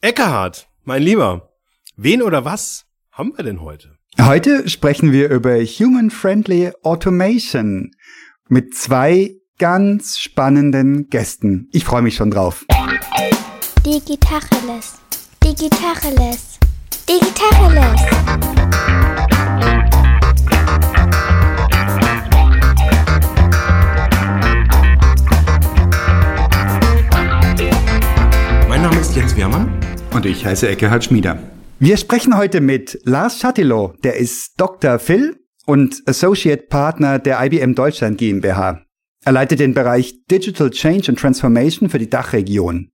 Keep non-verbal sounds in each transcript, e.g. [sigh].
Eckehard, mein Lieber, wen oder was haben wir denn heute? Heute sprechen wir über Human-Friendly Automation mit zwei ganz spannenden Gästen. Ich freue mich schon drauf. Digitacheles. Digitacheles. Digitacheles. Wehrmann. Und ich heiße Eckehard Schmieder. Wir sprechen heute mit Lars Chatilo. Der ist Dr. Phil und Associate Partner der IBM Deutschland GmbH. Er leitet den Bereich Digital Change and Transformation für die Dachregion.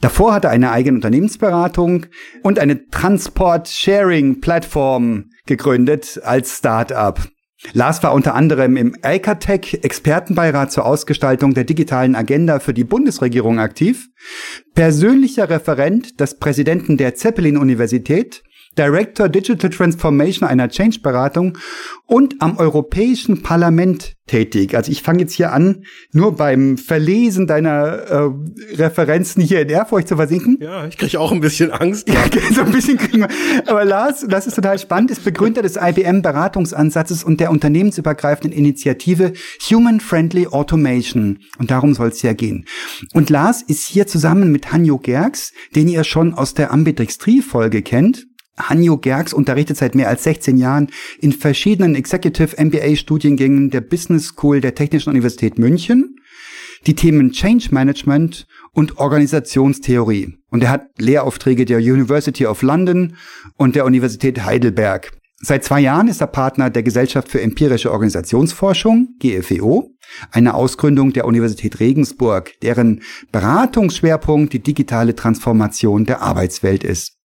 Davor hat er eine eigene Unternehmensberatung und eine Transport-Sharing-Plattform gegründet als Start-up. Lars war unter anderem im EICATEC Expertenbeirat zur Ausgestaltung der digitalen Agenda für die Bundesregierung aktiv, persönlicher Referent des Präsidenten der Zeppelin-Universität Director Digital Transformation einer Change-Beratung und am Europäischen Parlament tätig. Also ich fange jetzt hier an, nur beim Verlesen deiner äh, Referenzen hier in Ehrfurcht zu versinken. Ja, ich kriege auch ein bisschen Angst. [laughs] Ja, so ein bisschen kriegen wir. Aber Lars, das ist total spannend, ist Begründer des IBM-Beratungsansatzes und der unternehmensübergreifenden Initiative Human Friendly Automation. Und darum soll es ja gehen. Und Lars ist hier zusammen mit Hanjo Gerks, den ihr schon aus der Ambidextrie-Folge kennt. Hanjo Gerks unterrichtet seit mehr als 16 Jahren in verschiedenen Executive MBA Studiengängen der Business School der Technischen Universität München die Themen Change Management und Organisationstheorie. Und er hat Lehraufträge der University of London und der Universität Heidelberg. Seit zwei Jahren ist er Partner der Gesellschaft für empirische Organisationsforschung, GFEO, eine Ausgründung der Universität Regensburg, deren Beratungsschwerpunkt die digitale Transformation der Arbeitswelt ist.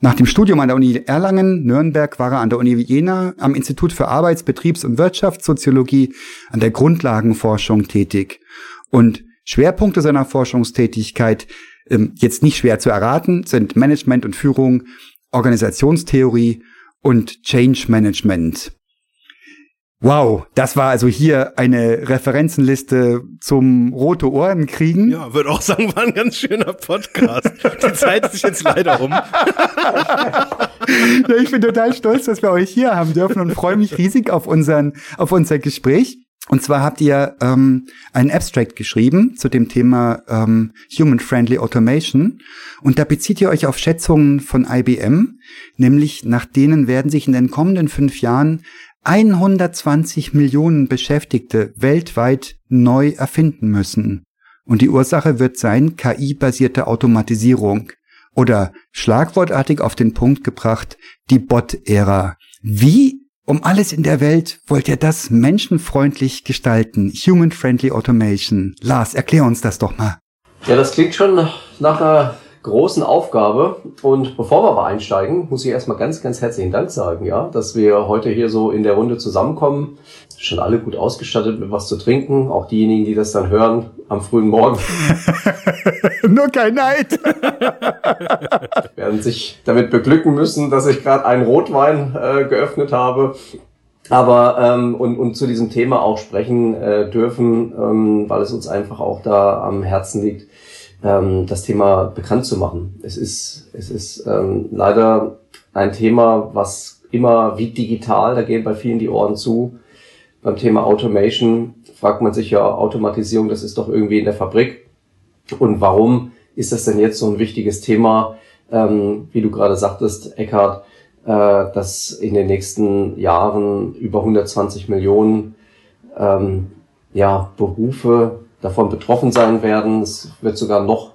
Nach dem Studium an der Uni Erlangen, Nürnberg war er an der Uni Jena am Institut für Arbeits-, Betriebs- und Wirtschaftssoziologie an der Grundlagenforschung tätig. Und Schwerpunkte seiner Forschungstätigkeit, ähm, jetzt nicht schwer zu erraten, sind Management und Führung, Organisationstheorie und Change Management. Wow, das war also hier eine Referenzenliste zum rote Ohren kriegen. Ja, würde auch sagen, war ein ganz schöner Podcast. Die Zeit ist jetzt leider um. [laughs] ich bin total stolz, dass wir euch hier haben dürfen und freue mich riesig auf unseren, auf unser Gespräch. Und zwar habt ihr ähm, einen Abstract geschrieben zu dem Thema ähm, Human Friendly Automation. Und da bezieht ihr euch auf Schätzungen von IBM, nämlich nach denen werden sich in den kommenden fünf Jahren 120 Millionen Beschäftigte weltweit neu erfinden müssen. Und die Ursache wird sein KI-basierte Automatisierung oder schlagwortartig auf den Punkt gebracht, die Bot-Ära. Wie um alles in der Welt wollt ihr das menschenfreundlich gestalten? Human-friendly Automation. Lars, erklär uns das doch mal. Ja, das klingt schon nach einer großen Aufgabe. Und bevor wir aber einsteigen, muss ich erstmal ganz, ganz herzlichen Dank sagen, ja, dass wir heute hier so in der Runde zusammenkommen. Schon alle gut ausgestattet mit was zu trinken. Auch diejenigen, die das dann hören am frühen Morgen. [laughs] Nur kein Neid. [laughs] werden sich damit beglücken müssen, dass ich gerade einen Rotwein äh, geöffnet habe. Aber ähm, und, und zu diesem Thema auch sprechen äh, dürfen, ähm, weil es uns einfach auch da am Herzen liegt ähm, das Thema bekannt zu machen. Es ist, es ist ähm, leider ein Thema, was immer wie digital, da gehen bei vielen die Ohren zu. Beim Thema Automation fragt man sich ja, Automatisierung, das ist doch irgendwie in der Fabrik. Und warum ist das denn jetzt so ein wichtiges Thema, ähm, wie du gerade sagtest, Eckhard, äh, dass in den nächsten Jahren über 120 Millionen ähm, ja, Berufe davon betroffen sein werden. Es wird sogar noch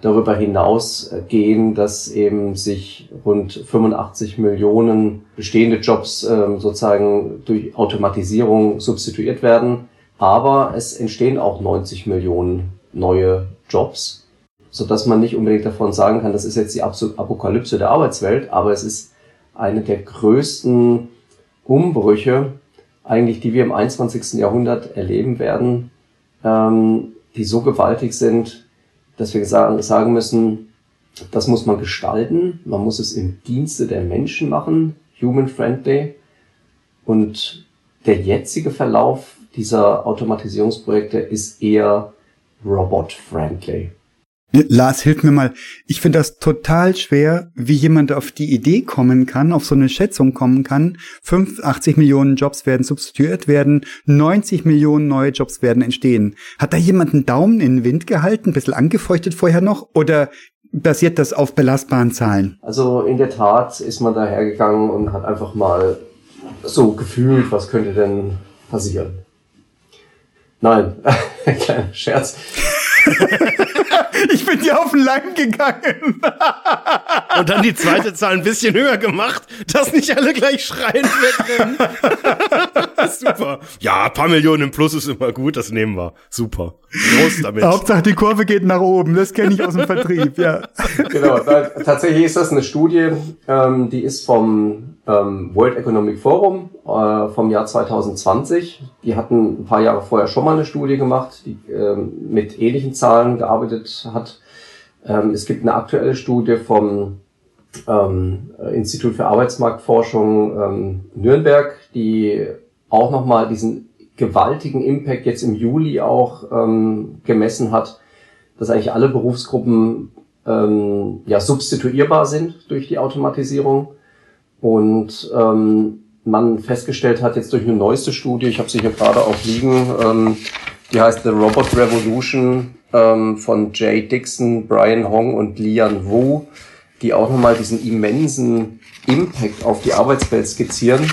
darüber hinaus gehen, dass eben sich rund 85 Millionen bestehende Jobs ähm, sozusagen durch Automatisierung substituiert werden. Aber es entstehen auch 90 Millionen neue Jobs, so dass man nicht unbedingt davon sagen kann, das ist jetzt die Apokalypse der Arbeitswelt, aber es ist eine der größten Umbrüche, eigentlich, die wir im 21. Jahrhundert erleben werden, ähm, die so gewaltig sind, dass wir sagen, müssen, das muss man gestalten, man muss es im Dienste der Menschen machen, human-friendly. Und der jetzige Verlauf dieser Automatisierungsprojekte ist eher robot-friendly. Lars, hilf mir mal. Ich finde das total schwer, wie jemand auf die Idee kommen kann, auf so eine Schätzung kommen kann. 85 Millionen Jobs werden substituiert werden, 90 Millionen neue Jobs werden entstehen. Hat da jemand einen Daumen in den Wind gehalten, ein bisschen angefeuchtet vorher noch? Oder basiert das auf belastbaren Zahlen? Also in der Tat ist man da hergegangen und hat einfach mal so gefühlt, was könnte denn passieren. Nein, [laughs] kleiner Scherz. [laughs] ich bin dir auf den Leim gegangen. [laughs] Und dann die zweite Zahl ein bisschen höher gemacht, dass nicht alle gleich schreiend wegrennen. [laughs] Super. Ja, ein paar Millionen im Plus ist immer gut, das nehmen wir. Super. Groß damit. Hauptsache die Kurve geht nach oben, das kenne ich aus dem Vertrieb, ja. Genau, tatsächlich ist das eine Studie, ähm, die ist vom ähm, World Economic Forum äh, vom Jahr 2020. Die hatten ein paar Jahre vorher schon mal eine Studie gemacht, die ähm, mit ähnlichen Zahlen gearbeitet hat. Ähm, es gibt eine aktuelle Studie vom ähm, Institut für Arbeitsmarktforschung ähm, Nürnberg, die auch nochmal diesen gewaltigen Impact jetzt im Juli auch ähm, gemessen hat, dass eigentlich alle Berufsgruppen ja substituierbar sind durch die Automatisierung und ähm, man festgestellt hat jetzt durch eine neueste Studie, ich habe sie hier gerade auch liegen, ähm, die heißt The Robot Revolution ähm, von Jay Dixon, Brian Hong und Lian Wu, die auch nochmal diesen immensen Impact auf die Arbeitswelt skizzieren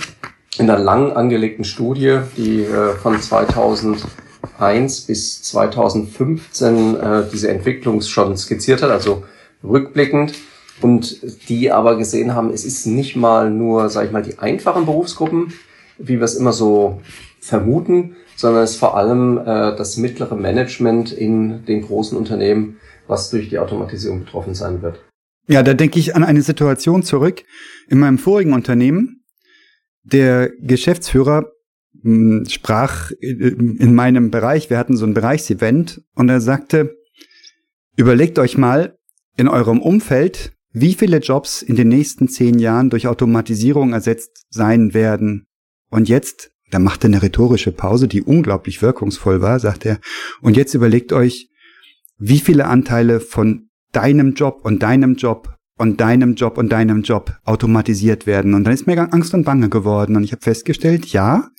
in einer lang angelegten Studie, die äh, von 2001 bis 2015 äh, diese Entwicklung schon skizziert hat, also rückblickend. Und die aber gesehen haben, es ist nicht mal nur, sag ich mal, die einfachen Berufsgruppen, wie wir es immer so vermuten, sondern es ist vor allem äh, das mittlere Management in den großen Unternehmen, was durch die Automatisierung betroffen sein wird. Ja, da denke ich an eine Situation zurück in meinem vorigen Unternehmen der Geschäftsführer hm, sprach äh, in meinem Bereich, wir hatten so ein Bereichsevent und er sagte, überlegt euch mal in eurem Umfeld, wie viele Jobs in den nächsten zehn Jahren durch Automatisierung ersetzt sein werden. Und jetzt, da macht er eine rhetorische Pause, die unglaublich wirkungsvoll war, sagt er, und jetzt überlegt euch, wie viele Anteile von deinem Job und deinem Job und deinem Job und deinem Job automatisiert werden. Und dann ist mir Angst und Bange geworden. Und ich habe festgestellt, ja,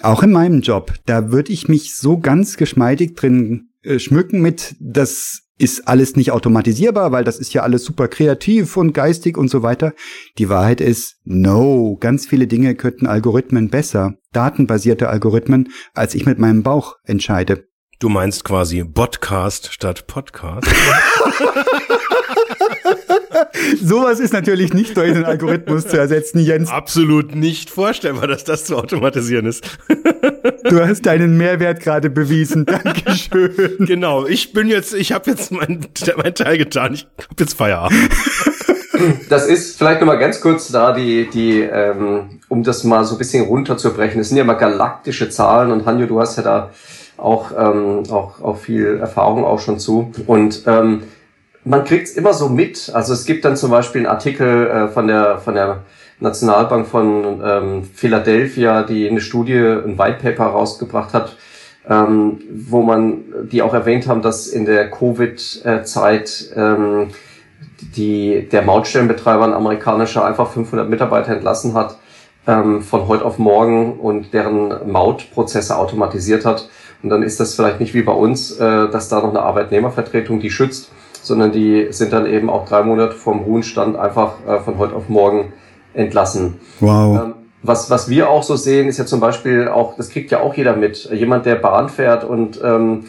auch in meinem Job, da würde ich mich so ganz geschmeidig drin äh, schmücken mit, das ist alles nicht automatisierbar, weil das ist ja alles super kreativ und geistig und so weiter. Die Wahrheit ist, no, ganz viele Dinge könnten Algorithmen besser, datenbasierte Algorithmen, als ich mit meinem Bauch entscheide. Du meinst quasi Podcast statt Podcast? [laughs] Sowas ist natürlich nicht durch den Algorithmus zu ersetzen, Jens. Absolut nicht vorstellbar, dass das zu automatisieren ist. [laughs] du hast deinen Mehrwert gerade bewiesen. Dankeschön. Genau, ich bin jetzt, ich habe jetzt meinen mein Teil getan. Ich habe jetzt Feierabend. Das ist vielleicht nochmal ganz kurz da, die, die, ähm, um das mal so ein bisschen runterzubrechen. Das sind ja mal galaktische Zahlen und Hanjo, du hast ja da auch, ähm, auch, auch viel Erfahrung auch schon zu. Und ähm, man kriegt es immer so mit. Also es gibt dann zum Beispiel einen Artikel äh, von der von der Nationalbank von ähm, Philadelphia, die eine Studie, ein White Paper rausgebracht hat, ähm, wo man die auch erwähnt haben, dass in der Covid-Zeit ähm, die der Mautstellenbetreiber ein amerikanischer einfach 500 Mitarbeiter entlassen hat ähm, von heute auf morgen und deren Mautprozesse automatisiert hat. Und dann ist das vielleicht nicht wie bei uns, äh, dass da noch eine Arbeitnehmervertretung die schützt, sondern die sind dann eben auch drei Monate vom Ruhenstand einfach äh, von heute auf morgen entlassen. Wow. Ähm, was, was wir auch so sehen, ist ja zum Beispiel auch, das kriegt ja auch jeder mit, jemand, der Bahn fährt und ähm,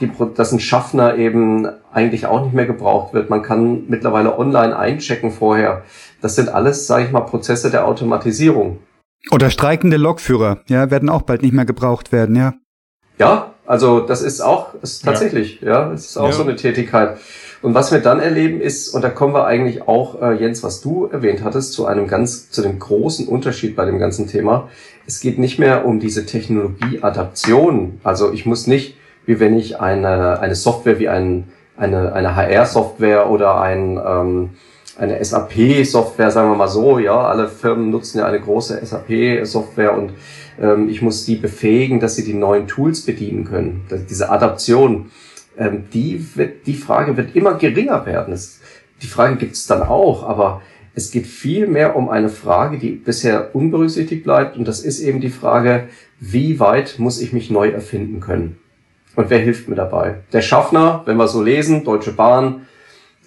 die, dass ein Schaffner eben eigentlich auch nicht mehr gebraucht wird. Man kann mittlerweile online einchecken vorher. Das sind alles, sage ich mal, Prozesse der Automatisierung. Oder streikende Lokführer, ja, werden auch bald nicht mehr gebraucht werden, ja. Ja, also das ist auch, ist tatsächlich, ja, ja es ist auch ja. so eine Tätigkeit. Und was wir dann erleben ist, und da kommen wir eigentlich auch, äh, Jens, was du erwähnt hattest, zu einem ganz, zu dem großen Unterschied bei dem ganzen Thema. Es geht nicht mehr um diese Technologieadaption. Also ich muss nicht, wie wenn ich eine, eine Software wie ein, eine, eine HR-Software oder ein, ähm, eine SAP-Software, sagen wir mal so, ja, alle Firmen nutzen ja eine große SAP-Software und ähm, ich muss die befähigen, dass sie die neuen Tools bedienen können. Diese Adaption ähm, die, wird, die Frage wird immer geringer werden. Es, die Frage gibt es dann auch, aber es geht viel mehr um eine Frage, die bisher unberücksichtigt bleibt. Und das ist eben die Frage, wie weit muss ich mich neu erfinden können? Und wer hilft mir dabei? Der Schaffner, wenn wir so lesen, Deutsche Bahn,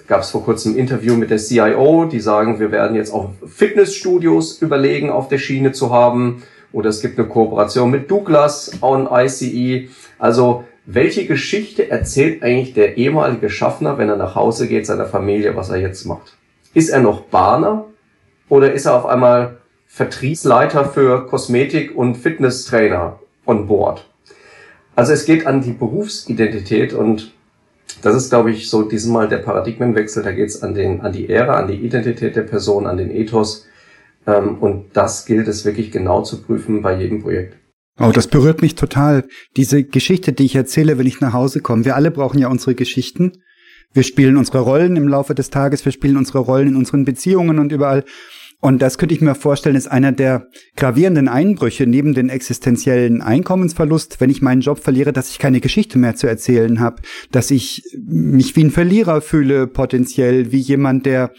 gab es vor kurzem ein Interview mit der CIO, die sagen, wir werden jetzt auch Fitnessstudios überlegen, auf der Schiene zu haben. Oder es gibt eine Kooperation mit Douglas on ICE. Also welche Geschichte erzählt eigentlich der ehemalige Schaffner, wenn er nach Hause geht, seiner Familie, was er jetzt macht? Ist er noch Bahner oder ist er auf einmal Vertriebsleiter für Kosmetik und Fitnesstrainer on board? Also es geht an die Berufsidentität und das ist, glaube ich, so diesmal der Paradigmenwechsel. Da geht es an, den, an die Ära, an die Identität der Person, an den Ethos. Ähm, und das gilt es wirklich genau zu prüfen bei jedem Projekt. Oh, das berührt mich total. Diese Geschichte, die ich erzähle, wenn ich nach Hause komme. Wir alle brauchen ja unsere Geschichten. Wir spielen unsere Rollen im Laufe des Tages, wir spielen unsere Rollen in unseren Beziehungen und überall. Und das könnte ich mir vorstellen, ist einer der gravierenden Einbrüche neben den existenziellen Einkommensverlust, wenn ich meinen Job verliere, dass ich keine Geschichte mehr zu erzählen habe, dass ich mich wie ein Verlierer fühle, potenziell, wie jemand, der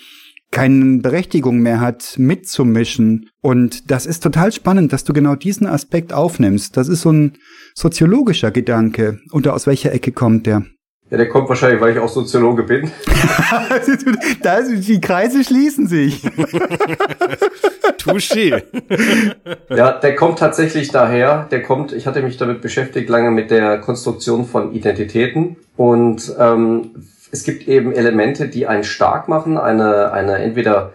keine Berechtigung mehr hat, mitzumischen. Und das ist total spannend, dass du genau diesen Aspekt aufnimmst. Das ist so ein soziologischer Gedanke. Oder aus welcher Ecke kommt der? Ja, der kommt wahrscheinlich, weil ich auch Soziologe bin. [laughs] da, die Kreise schließen sich. [laughs] Touché. ja, der kommt tatsächlich daher. Der kommt, ich hatte mich damit beschäftigt lange mit der Konstruktion von Identitäten und ähm, es gibt eben Elemente, die einen stark machen, eine, eine entweder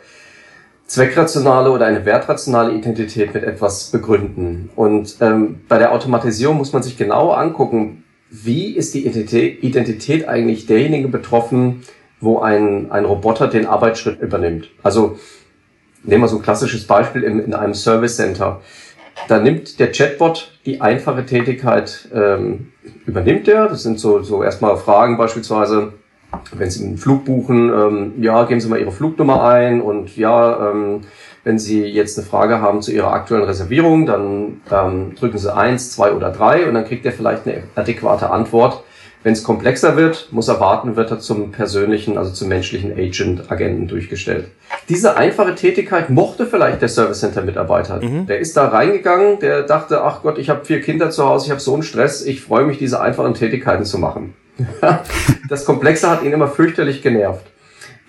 zweckrationale oder eine wertrationale Identität mit etwas begründen. Und ähm, bei der Automatisierung muss man sich genau angucken, wie ist die Identität eigentlich derjenigen betroffen, wo ein, ein Roboter den Arbeitsschritt übernimmt. Also nehmen wir so ein klassisches Beispiel in, in einem Service Center. Da nimmt der Chatbot die einfache Tätigkeit, ähm, übernimmt er. Das sind so, so erstmal Fragen beispielsweise, wenn Sie einen Flug buchen, ähm, ja, geben Sie mal Ihre Flugnummer ein und ja, ähm, wenn Sie jetzt eine Frage haben zu Ihrer aktuellen Reservierung, dann ähm, drücken Sie eins, zwei oder drei und dann kriegt er vielleicht eine adäquate Antwort. Wenn es komplexer wird, muss er warten, wird er zum persönlichen, also zum menschlichen Agent, Agenten durchgestellt. Diese einfache Tätigkeit mochte vielleicht der Service Center Mitarbeiter. Mhm. Der ist da reingegangen, der dachte, ach Gott, ich habe vier Kinder zu Hause, ich habe so einen Stress, ich freue mich, diese einfachen Tätigkeiten zu machen. Das Komplexe hat ihn immer fürchterlich genervt.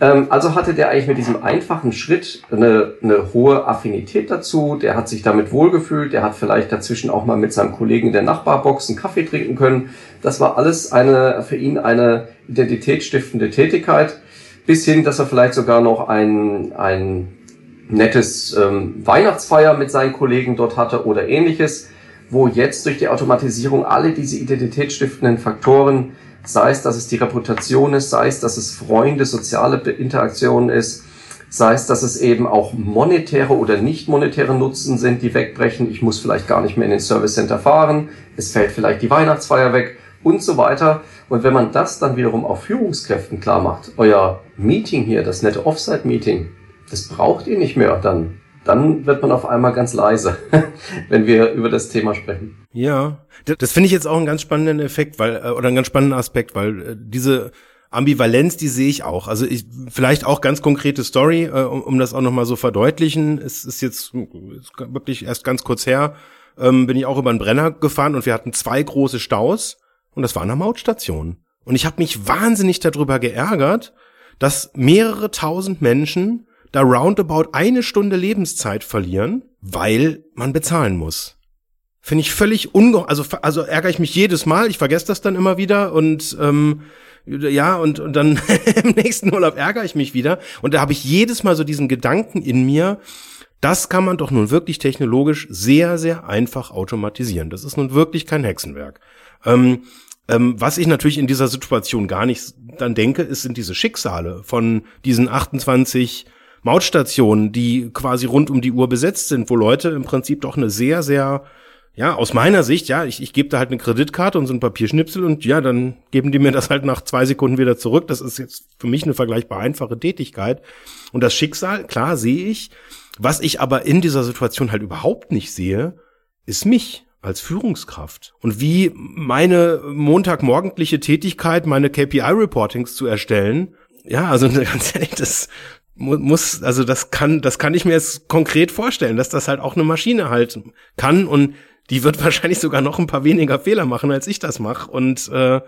Ähm, also hatte der eigentlich mit diesem einfachen Schritt eine, eine hohe Affinität dazu. Der hat sich damit wohlgefühlt. Der hat vielleicht dazwischen auch mal mit seinem Kollegen in der Nachbarbox einen Kaffee trinken können. Das war alles eine, für ihn eine identitätsstiftende Tätigkeit. Bis hin, dass er vielleicht sogar noch ein, ein nettes ähm, Weihnachtsfeier mit seinen Kollegen dort hatte oder ähnliches, wo jetzt durch die Automatisierung alle diese identitätsstiftenden Faktoren sei es, dass es die Reputation ist, sei es, dass es Freunde, soziale Interaktion ist, sei es, dass es eben auch monetäre oder nicht monetäre Nutzen sind, die wegbrechen. Ich muss vielleicht gar nicht mehr in den Service Center fahren, es fällt vielleicht die Weihnachtsfeier weg und so weiter. Und wenn man das dann wiederum auch Führungskräften klar macht, euer Meeting hier, das nette Offsite-Meeting, das braucht ihr nicht mehr, dann dann wird man auf einmal ganz leise, [laughs] wenn wir über das Thema sprechen. Ja, das finde ich jetzt auch einen ganz spannenden Effekt, weil äh, oder einen ganz spannenden Aspekt, weil äh, diese Ambivalenz, die sehe ich auch. Also ich vielleicht auch ganz konkrete Story, äh, um, um das auch nochmal so verdeutlichen. Es ist jetzt wirklich erst ganz kurz her, ähm, bin ich auch über einen Brenner gefahren und wir hatten zwei große Staus und das war eine Mautstation. Und ich habe mich wahnsinnig darüber geärgert, dass mehrere tausend Menschen da roundabout eine Stunde Lebenszeit verlieren, weil man bezahlen muss. Finde ich völlig unge... Also, also ärgere ich mich jedes Mal, ich vergesse das dann immer wieder und ähm, ja, und, und dann [laughs] im nächsten Urlaub ärgere ich mich wieder. Und da habe ich jedes Mal so diesen Gedanken in mir, das kann man doch nun wirklich technologisch sehr, sehr einfach automatisieren. Das ist nun wirklich kein Hexenwerk. Ähm, ähm, was ich natürlich in dieser Situation gar nicht dann denke, ist, sind diese Schicksale von diesen 28 Mautstationen, die quasi rund um die Uhr besetzt sind, wo Leute im Prinzip doch eine sehr, sehr, ja, aus meiner Sicht, ja, ich, ich gebe da halt eine Kreditkarte und so ein Papierschnipsel und ja, dann geben die mir das halt nach zwei Sekunden wieder zurück. Das ist jetzt für mich eine vergleichbar einfache Tätigkeit. Und das Schicksal, klar, sehe ich. Was ich aber in dieser Situation halt überhaupt nicht sehe, ist mich. als Führungskraft und wie meine montagmorgendliche Tätigkeit, meine KPI-Reportings zu erstellen. Ja, also [laughs] ganz ehrlich, das muss, also das kann, das kann ich mir jetzt konkret vorstellen, dass das halt auch eine Maschine halt kann und die wird [laughs] wahrscheinlich sogar noch ein paar weniger Fehler machen, als ich das mache. Und äh,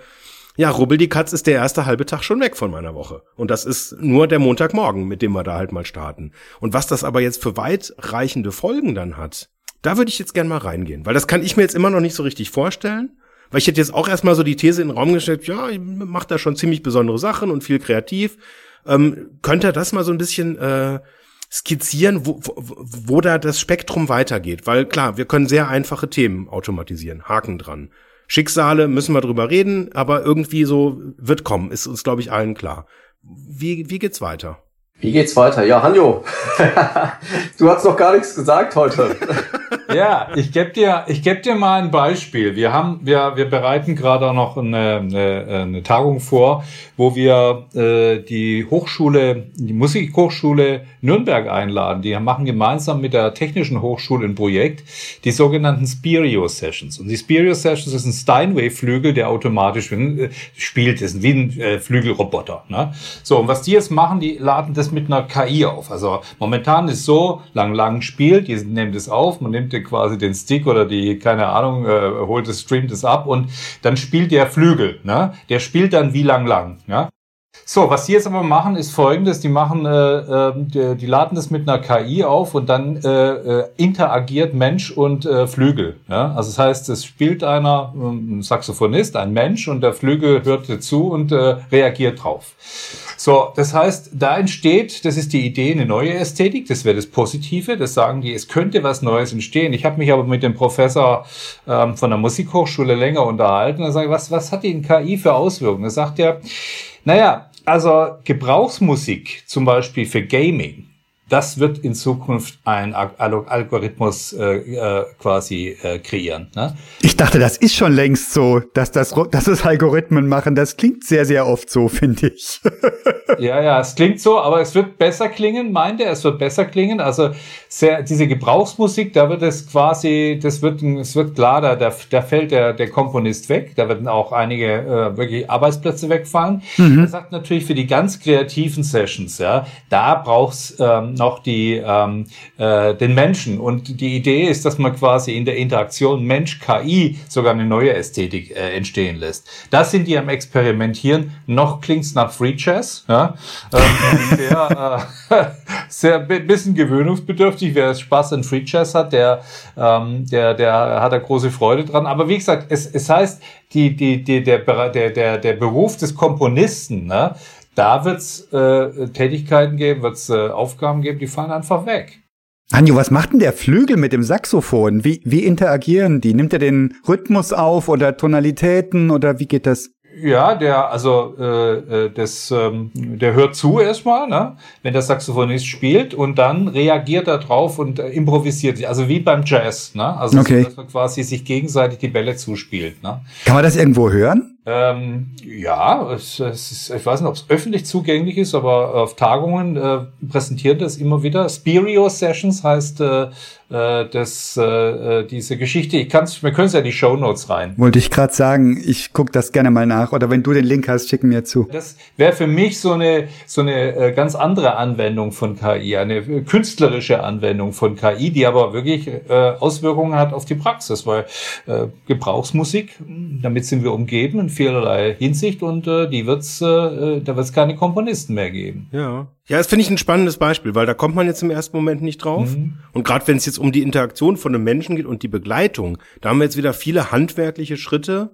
ja, Rubbel die Katz ist der erste halbe Tag schon weg von meiner Woche. Und das ist nur der Montagmorgen, mit dem wir da halt mal starten. Und was das aber jetzt für weitreichende Folgen dann hat, da würde ich jetzt gern mal reingehen. Weil das kann ich mir jetzt immer noch nicht so richtig vorstellen. Weil ich hätte jetzt auch erstmal so die These in den Raum gestellt, ja, ich mache da schon ziemlich besondere Sachen und viel kreativ. Ähm, könnte das mal so ein bisschen äh, skizzieren, wo, wo, wo da das Spektrum weitergeht? Weil klar, wir können sehr einfache Themen automatisieren, Haken dran. Schicksale müssen wir drüber reden, aber irgendwie so wird kommen, ist uns, glaube ich, allen klar. Wie, wie geht's weiter? Wie geht's weiter? Ja, Hanjo, [laughs] du hast noch gar nichts gesagt heute. Ja, ich gebe dir, ich geb dir mal ein Beispiel. Wir haben, wir, wir bereiten gerade noch eine, eine, eine Tagung vor, wo wir äh, die Hochschule, die Musikhochschule Nürnberg einladen. Die machen gemeinsam mit der Technischen Hochschule ein Projekt, die sogenannten Spirio Sessions. Und die Spirio Sessions ist ein Steinway-Flügel, der automatisch äh, spielt, ist wie ein äh, Flügelroboter. Ne? So, und was die jetzt machen, die laden das mit einer KI auf. Also momentan ist so, lang lang spielt, die nehmen das auf, man nimmt quasi den Stick oder die, keine Ahnung, äh, holt es, streamt es ab und dann spielt der Flügel. Ne? Der spielt dann wie lang lang. Ja? So, was die jetzt aber machen, ist folgendes. Die machen, äh, äh, die, laden das mit einer KI auf und dann äh, äh, interagiert Mensch und äh, Flügel. Ja? Also das heißt, es spielt einer, ein Saxophonist, ein Mensch und der Flügel hört zu und äh, reagiert drauf. So, das heißt, da entsteht, das ist die Idee, eine neue Ästhetik, das wäre das Positive, das sagen die, es könnte was Neues entstehen. Ich habe mich aber mit dem Professor ähm, von der Musikhochschule länger unterhalten und sage, was, was hat die in KI für Auswirkungen? Da sagt er, naja, also Gebrauchsmusik zum Beispiel für Gaming, das wird in Zukunft ein Algorithmus äh, äh, quasi äh, kreieren. Ne? Ich dachte, das ist schon längst so, dass das, dass es Algorithmen machen. Das klingt sehr, sehr oft so, [laughs] finde ich. ja, ja, es klingt so, aber es wird besser klingen, meint er. Es wird besser klingen. Also sehr, diese Gebrauchsmusik, da wird es quasi, das wird, es wird klar, da, da, da fällt der, der Komponist weg. Da werden auch einige äh, wirklich Arbeitsplätze wegfallen. Mhm. Er sagt natürlich für die ganz kreativen Sessions, ja, da braucht's ähm, noch die, ähm, äh, den Menschen. Und die Idee ist, dass man quasi in der Interaktion Mensch-KI sogar eine neue Ästhetik äh, entstehen lässt. Das sind die am Experimentieren. Noch klingt's nach Free Jazz. Ja? Ähm, [laughs] [laughs] sehr, äh, sehr bisschen gewöhnungsbedürftig. Wer Spaß an Free Jazz hat, der, ähm, der, der hat da große Freude dran. Aber wie gesagt, es, es heißt, die, die, die, der, der, der, der Beruf des Komponisten, ne, da wird es äh, Tätigkeiten geben, wird es äh, Aufgaben geben, die fallen einfach weg. Anjo, was macht denn der Flügel mit dem Saxophon? Wie, wie interagieren die? Nimmt er den Rhythmus auf oder Tonalitäten oder wie geht das? Ja, der, also äh, äh, das, ähm, der hört zu erstmal, ne? wenn der Saxophonist spielt und dann reagiert er drauf und äh, improvisiert. Also wie beim Jazz, ne? Also okay. so, dass man quasi sich gegenseitig die Bälle zuspielt. Ne? Kann man das irgendwo hören? Ähm, ja, es, es ist, ich weiß nicht, ob es öffentlich zugänglich ist, aber auf Tagungen äh, präsentiert das immer wieder. Spirio Sessions heißt äh, äh, das, äh, äh, diese Geschichte. Ich kann's, wir können es ja in die Show Notes rein. Wollte ich gerade sagen, ich guck das gerne mal nach. Oder wenn du den Link hast, schick mir zu. Das wäre für mich so eine so eine äh, ganz andere Anwendung von KI, eine künstlerische Anwendung von KI, die aber wirklich äh, Auswirkungen hat auf die Praxis, weil äh, Gebrauchsmusik, damit sind wir umgeben vielerlei Hinsicht und äh, die wird's, äh, da wird es keine Komponisten mehr geben. Ja. Ja, das finde ich ein spannendes Beispiel, weil da kommt man jetzt im ersten Moment nicht drauf. Mhm. Und gerade wenn es jetzt um die Interaktion von einem Menschen geht und die Begleitung, da haben wir jetzt wieder viele handwerkliche Schritte,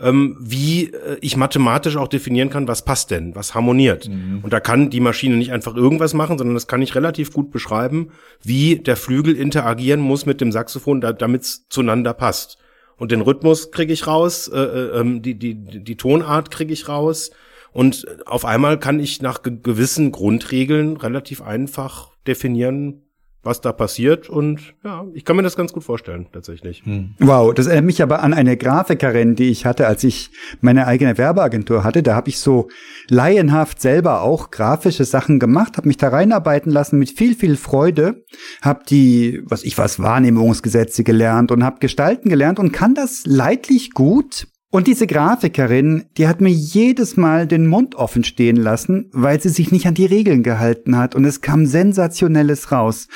ähm, wie äh, ich mathematisch auch definieren kann, was passt denn, was harmoniert. Mhm. Und da kann die Maschine nicht einfach irgendwas machen, sondern das kann ich relativ gut beschreiben, wie der Flügel interagieren muss mit dem Saxophon, da, damit es zueinander passt. Und den Rhythmus kriege ich raus, äh, äh, ähm, die, die, die Tonart kriege ich raus. Und auf einmal kann ich nach ge gewissen Grundregeln relativ einfach definieren, was da passiert und ja, ich kann mir das ganz gut vorstellen, tatsächlich. Hm. Wow, das erinnert mich aber an eine Grafikerin, die ich hatte, als ich meine eigene Werbeagentur hatte. Da habe ich so laienhaft selber auch grafische Sachen gemacht, habe mich da reinarbeiten lassen mit viel, viel Freude, habe die, was ich was, Wahrnehmungsgesetze gelernt und habe Gestalten gelernt und kann das leidlich gut. Und diese Grafikerin, die hat mir jedes Mal den Mund offen stehen lassen, weil sie sich nicht an die Regeln gehalten hat und es kam sensationelles raus.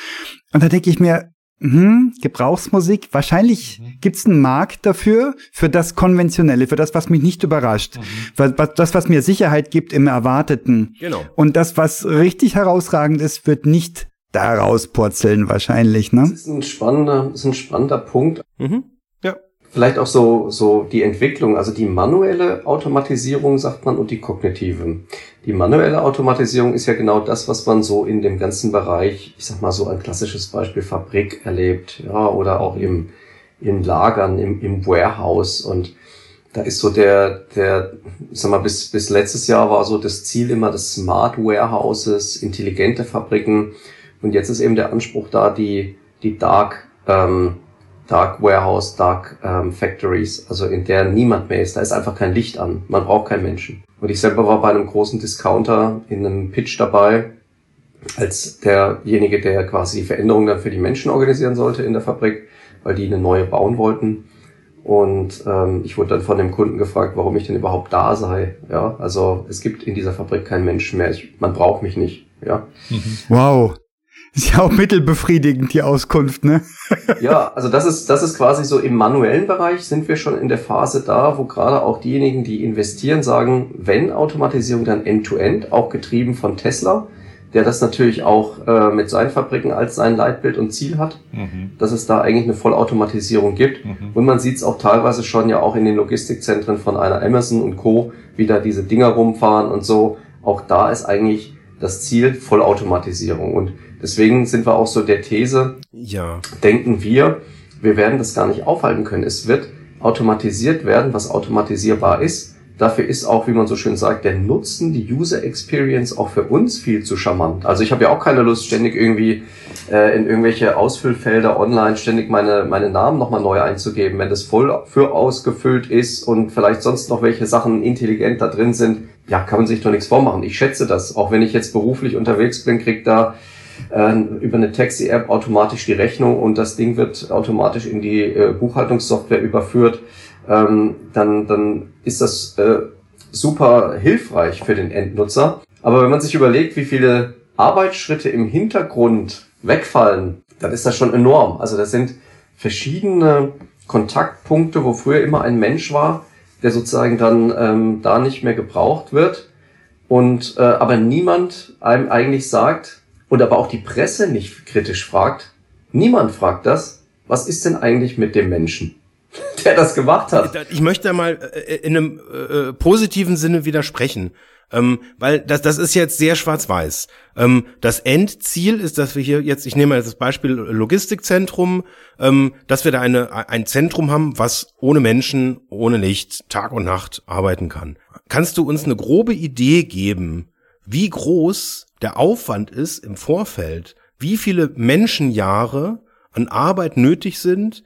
Und da denke ich mir, hm, Gebrauchsmusik, wahrscheinlich mhm. gibt's einen Markt dafür, für das Konventionelle, für das, was mich nicht überrascht, mhm. das, was mir Sicherheit gibt im Erwarteten. Genau. Und das, was richtig herausragend ist, wird nicht daraus purzeln wahrscheinlich. Ne? Das ist ein spannender, das ist ein spannender Punkt. Mhm. Vielleicht auch so, so die Entwicklung, also die manuelle Automatisierung, sagt man, und die kognitive. Die manuelle Automatisierung ist ja genau das, was man so in dem ganzen Bereich, ich sag mal so ein klassisches Beispiel Fabrik erlebt, ja, oder auch im, in Lagern, im, im Warehouse und da ist so der, der, ich sag mal, bis, bis letztes Jahr war so das Ziel immer des Smart Warehouses, intelligente Fabriken. Und jetzt ist eben der Anspruch da, die, die Dark, ähm, Dark Warehouse, Dark ähm, Factories, also in der niemand mehr ist. Da ist einfach kein Licht an. Man braucht keinen Menschen. Und ich selber war bei einem großen Discounter in einem Pitch dabei, als derjenige, der quasi die Veränderung dann für die Menschen organisieren sollte in der Fabrik, weil die eine neue bauen wollten. Und ähm, ich wurde dann von dem Kunden gefragt, warum ich denn überhaupt da sei. Ja, also es gibt in dieser Fabrik keinen Menschen mehr. Ich, man braucht mich nicht. Ja. Wow. Ist ja auch mittelbefriedigend, die Auskunft, ne? ja, also das ist, das ist quasi so im manuellen Bereich sind wir schon in der Phase da, wo gerade auch diejenigen, die investieren, sagen, wenn Automatisierung, dann end-to-end, -End, auch getrieben von Tesla, der das natürlich auch äh, mit seinen Fabriken als sein Leitbild und Ziel hat, mhm. dass es da eigentlich eine Vollautomatisierung gibt. Mhm. Und man sieht es auch teilweise schon ja auch in den Logistikzentren von einer Amazon und Co., wie da diese Dinger rumfahren und so. Auch da ist eigentlich das Ziel Vollautomatisierung. Und Deswegen sind wir auch so der These, ja. denken wir, wir werden das gar nicht aufhalten können. Es wird automatisiert werden, was automatisierbar ist. Dafür ist auch, wie man so schön sagt, der Nutzen, die User Experience auch für uns viel zu charmant. Also ich habe ja auch keine Lust, ständig irgendwie äh, in irgendwelche Ausfüllfelder online ständig meine, meine Namen nochmal neu einzugeben. Wenn das voll für ausgefüllt ist und vielleicht sonst noch welche Sachen intelligent da drin sind, ja, kann man sich doch nichts vormachen. Ich schätze das. Auch wenn ich jetzt beruflich unterwegs bin, kriegt da äh, über eine Taxi-App automatisch die Rechnung und das Ding wird automatisch in die äh, Buchhaltungssoftware überführt, ähm, dann, dann ist das äh, super hilfreich für den Endnutzer. Aber wenn man sich überlegt, wie viele Arbeitsschritte im Hintergrund wegfallen, dann ist das schon enorm. Also das sind verschiedene Kontaktpunkte, wo früher immer ein Mensch war, der sozusagen dann ähm, da nicht mehr gebraucht wird und äh, aber niemand einem eigentlich sagt, und aber auch die Presse nicht kritisch fragt, niemand fragt das, was ist denn eigentlich mit dem Menschen, [laughs] der das gemacht hat? Ich möchte da mal äh, in einem äh, positiven Sinne widersprechen. Ähm, weil das, das ist jetzt sehr schwarz-weiß. Ähm, das Endziel ist, dass wir hier jetzt, ich nehme mal das Beispiel Logistikzentrum, ähm, dass wir da eine, ein Zentrum haben, was ohne Menschen, ohne Licht, Tag und Nacht arbeiten kann. Kannst du uns eine grobe Idee geben, wie groß der Aufwand ist im Vorfeld, wie viele Menschenjahre an Arbeit nötig sind,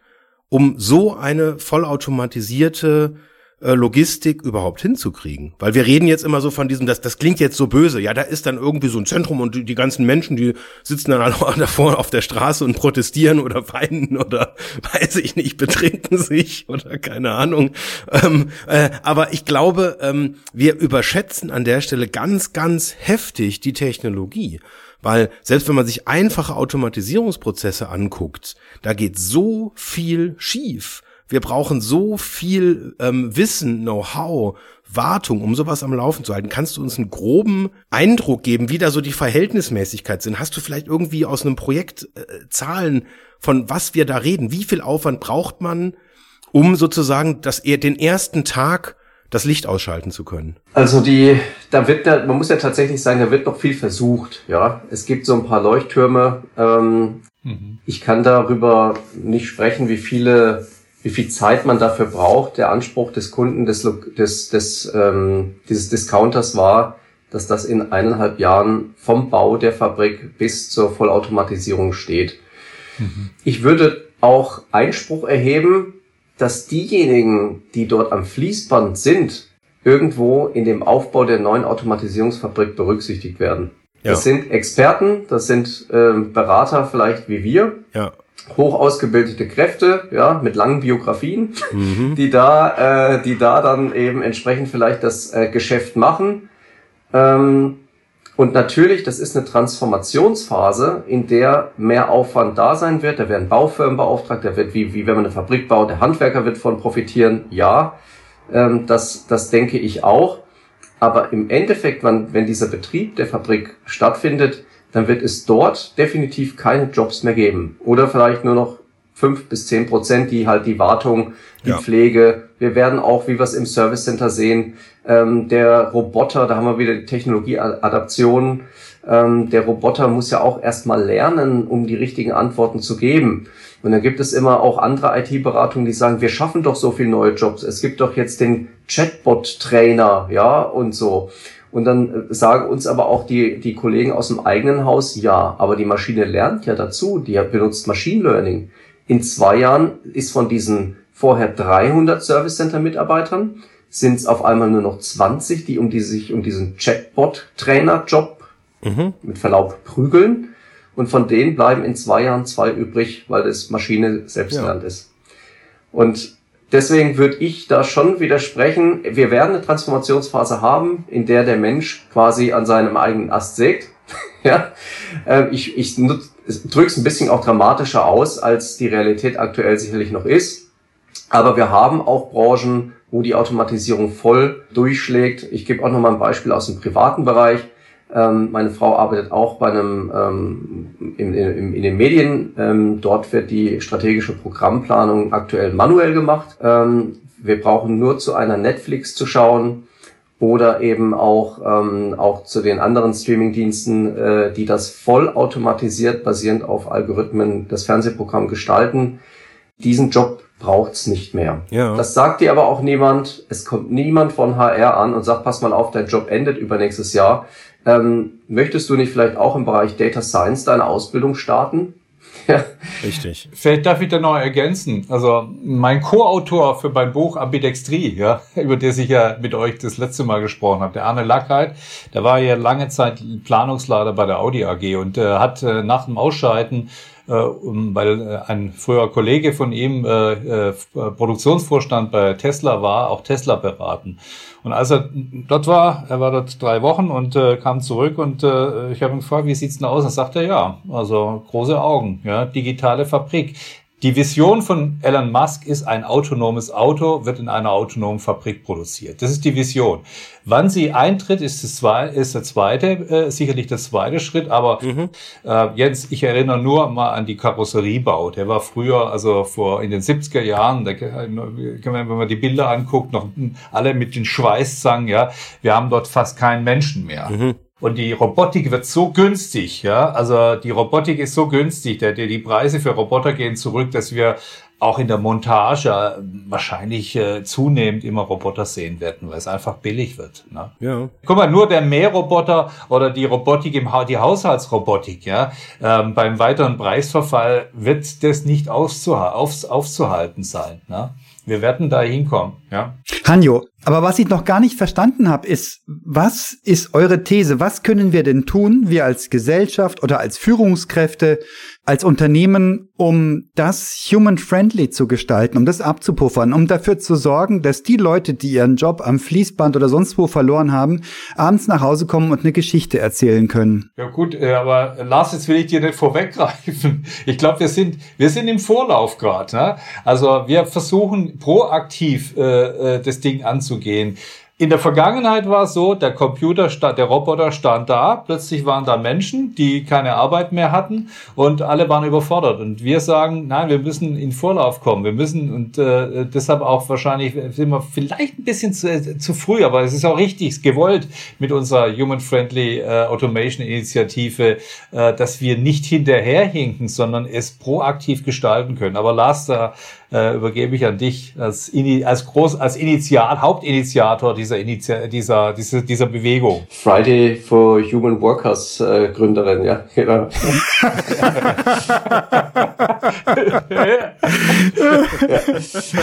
um so eine vollautomatisierte Logistik überhaupt hinzukriegen. Weil wir reden jetzt immer so von diesem, das, das klingt jetzt so böse. Ja, da ist dann irgendwie so ein Zentrum und die, die ganzen Menschen, die sitzen dann alle [laughs] davor auf der Straße und protestieren oder weinen oder [laughs] weiß ich nicht, betrinken sich oder keine Ahnung. Ähm, äh, aber ich glaube, ähm, wir überschätzen an der Stelle ganz, ganz heftig die Technologie. Weil selbst wenn man sich einfache Automatisierungsprozesse anguckt, da geht so viel schief. Wir brauchen so viel ähm, Wissen, Know-how, Wartung, um sowas am Laufen zu halten. Kannst du uns einen groben Eindruck geben, wie da so die Verhältnismäßigkeit sind? Hast du vielleicht irgendwie aus einem Projekt äh, Zahlen, von was wir da reden? Wie viel Aufwand braucht man, um sozusagen das, den ersten Tag das Licht ausschalten zu können? Also die, da wird, da, man muss ja tatsächlich sagen, da wird noch viel versucht. Ja, es gibt so ein paar Leuchttürme. Ähm, mhm. Ich kann darüber nicht sprechen, wie viele wie viel Zeit man dafür braucht. Der Anspruch des Kunden des, des, des ähm, dieses Discounters war, dass das in eineinhalb Jahren vom Bau der Fabrik bis zur Vollautomatisierung steht. Mhm. Ich würde auch Einspruch erheben, dass diejenigen, die dort am Fließband sind, irgendwo in dem Aufbau der neuen Automatisierungsfabrik berücksichtigt werden. Ja. Das sind Experten, das sind äh, Berater vielleicht wie wir, ja. Hoch ausgebildete Kräfte, ja, mit langen Biografien, mhm. die da, äh, die da dann eben entsprechend vielleicht das äh, Geschäft machen. Ähm, und natürlich, das ist eine Transformationsphase, in der mehr Aufwand da sein wird. Da werden Baufirmen beauftragt, da wird wie, wie wenn man eine Fabrik baut, der Handwerker wird von profitieren. Ja, ähm, das, das denke ich auch. Aber im Endeffekt, wenn, wenn dieser Betrieb der Fabrik stattfindet, dann wird es dort definitiv keine Jobs mehr geben. Oder vielleicht nur noch fünf bis zehn Prozent, die halt die Wartung, die ja. Pflege. Wir werden auch, wie wir es im Service Center sehen, ähm, der Roboter, da haben wir wieder die Technologieadaption. Ähm, der Roboter muss ja auch erstmal lernen, um die richtigen Antworten zu geben. Und dann gibt es immer auch andere IT-Beratungen, die sagen, wir schaffen doch so viele neue Jobs. Es gibt doch jetzt den Chatbot-Trainer, ja, und so. Und dann äh, sagen uns aber auch die, die Kollegen aus dem eigenen Haus, ja, aber die Maschine lernt ja dazu, die benutzt Machine Learning. In zwei Jahren ist von diesen vorher 300 Service Center Mitarbeitern sind es auf einmal nur noch 20, die um die sich um diesen Chatbot-Trainer-Job mhm. mit Verlaub prügeln. Und von denen bleiben in zwei Jahren zwei übrig, weil das Maschine selbstlernt ja. ist. Und deswegen würde ich da schon widersprechen, wir werden eine Transformationsphase haben, in der der Mensch quasi an seinem eigenen Ast sägt. [laughs] ja, ähm, ich, ich drücke es ein bisschen auch dramatischer aus, als die Realität aktuell sicherlich noch ist. Aber wir haben auch Branchen, wo die Automatisierung voll durchschlägt. Ich gebe auch noch mal ein Beispiel aus dem privaten Bereich. Ähm, meine Frau arbeitet auch bei einem ähm, in, in, in den Medien. Ähm, dort wird die strategische Programmplanung aktuell manuell gemacht. Ähm, wir brauchen nur zu einer Netflix zu schauen oder eben auch ähm, auch zu den anderen Streamingdiensten, äh, die das vollautomatisiert basierend auf Algorithmen das Fernsehprogramm gestalten. Diesen Job braucht's nicht mehr. Ja. Das sagt dir aber auch niemand. Es kommt niemand von HR an und sagt, pass mal auf, dein Job endet übernächstes Jahr. Ähm, möchtest du nicht vielleicht auch im Bereich Data Science deine Ausbildung starten? [laughs] Ja. Richtig. Vielleicht darf ich da noch ergänzen. Also mein Co-Autor für mein Buch Ambidextrie, ja, [laughs] über das ich ja mit euch das letzte Mal gesprochen habe, der Arne Lackheit, der war ja lange Zeit Planungsleiter bei der Audi AG und äh, hat äh, nach dem Ausscheiden äh, weil äh, ein früher Kollege von ihm äh, äh, Produktionsvorstand bei Tesla war, auch Tesla beraten. Und als er dort war, er war dort drei Wochen und äh, kam zurück und äh, ich habe ihn gefragt, wie sieht's denn aus? Und sagte er, ja, also große Augen, ja, digitale Fabrik. Die Vision von Elon Musk ist, ein autonomes Auto wird in einer autonomen Fabrik produziert. Das ist die Vision. Wann sie eintritt, ist, das zwei, ist der zweite, äh, sicherlich der zweite Schritt. Aber mhm. äh, Jens, ich erinnere nur mal an die Karosseriebau. Der war früher, also vor in den 70er Jahren, da kann man, wenn man die Bilder anguckt, noch alle mit den Schweißzangen, ja, wir haben dort fast keinen Menschen mehr. Mhm. Und die Robotik wird so günstig, ja. Also die Robotik ist so günstig, der, die Preise für Roboter gehen zurück, dass wir auch in der Montage wahrscheinlich äh, zunehmend immer Roboter sehen werden, weil es einfach billig wird. Ne? Ja. Guck mal, nur der Mähroboter oder die Robotik im ha die Haushaltsrobotik, ja, ähm, beim weiteren Preisverfall wird das nicht auszuha aufs, aufzuhalten sein. Ne? Wir werden da hinkommen, ja. Hanjo, aber was ich noch gar nicht verstanden habe, ist, was ist eure These? Was können wir denn tun, wir als Gesellschaft oder als Führungskräfte, als Unternehmen, um das human-friendly zu gestalten, um das abzupuffern, um dafür zu sorgen, dass die Leute, die ihren Job am Fließband oder sonst wo verloren haben, abends nach Hause kommen und eine Geschichte erzählen können? Ja gut, äh, aber Lars, jetzt will ich dir nicht vorweggreifen. [laughs] Ich glaube, wir sind, wir sind im Vorlauf gerade. Ne? Also wir versuchen proaktiv äh, äh das Ding anzugehen umzugehen. In der Vergangenheit war es so, der Computer, stand, der Roboter stand da, plötzlich waren da Menschen, die keine Arbeit mehr hatten und alle waren überfordert. Und wir sagen, nein, wir müssen in Vorlauf kommen. Wir müssen und äh, deshalb auch wahrscheinlich sind wir vielleicht ein bisschen zu, zu früh, aber es ist auch richtig, gewollt mit unserer Human-Friendly äh, Automation-Initiative, äh, dass wir nicht hinterherhinken, sondern es proaktiv gestalten können. Aber Lars, da äh, übergebe ich an dich als, als groß, als Initiat, Hauptinitiator dieser, Initi dieser, dieser, dieser Bewegung. Friday for Human Workers äh, Gründerin, ja, [laughs] genau. ja.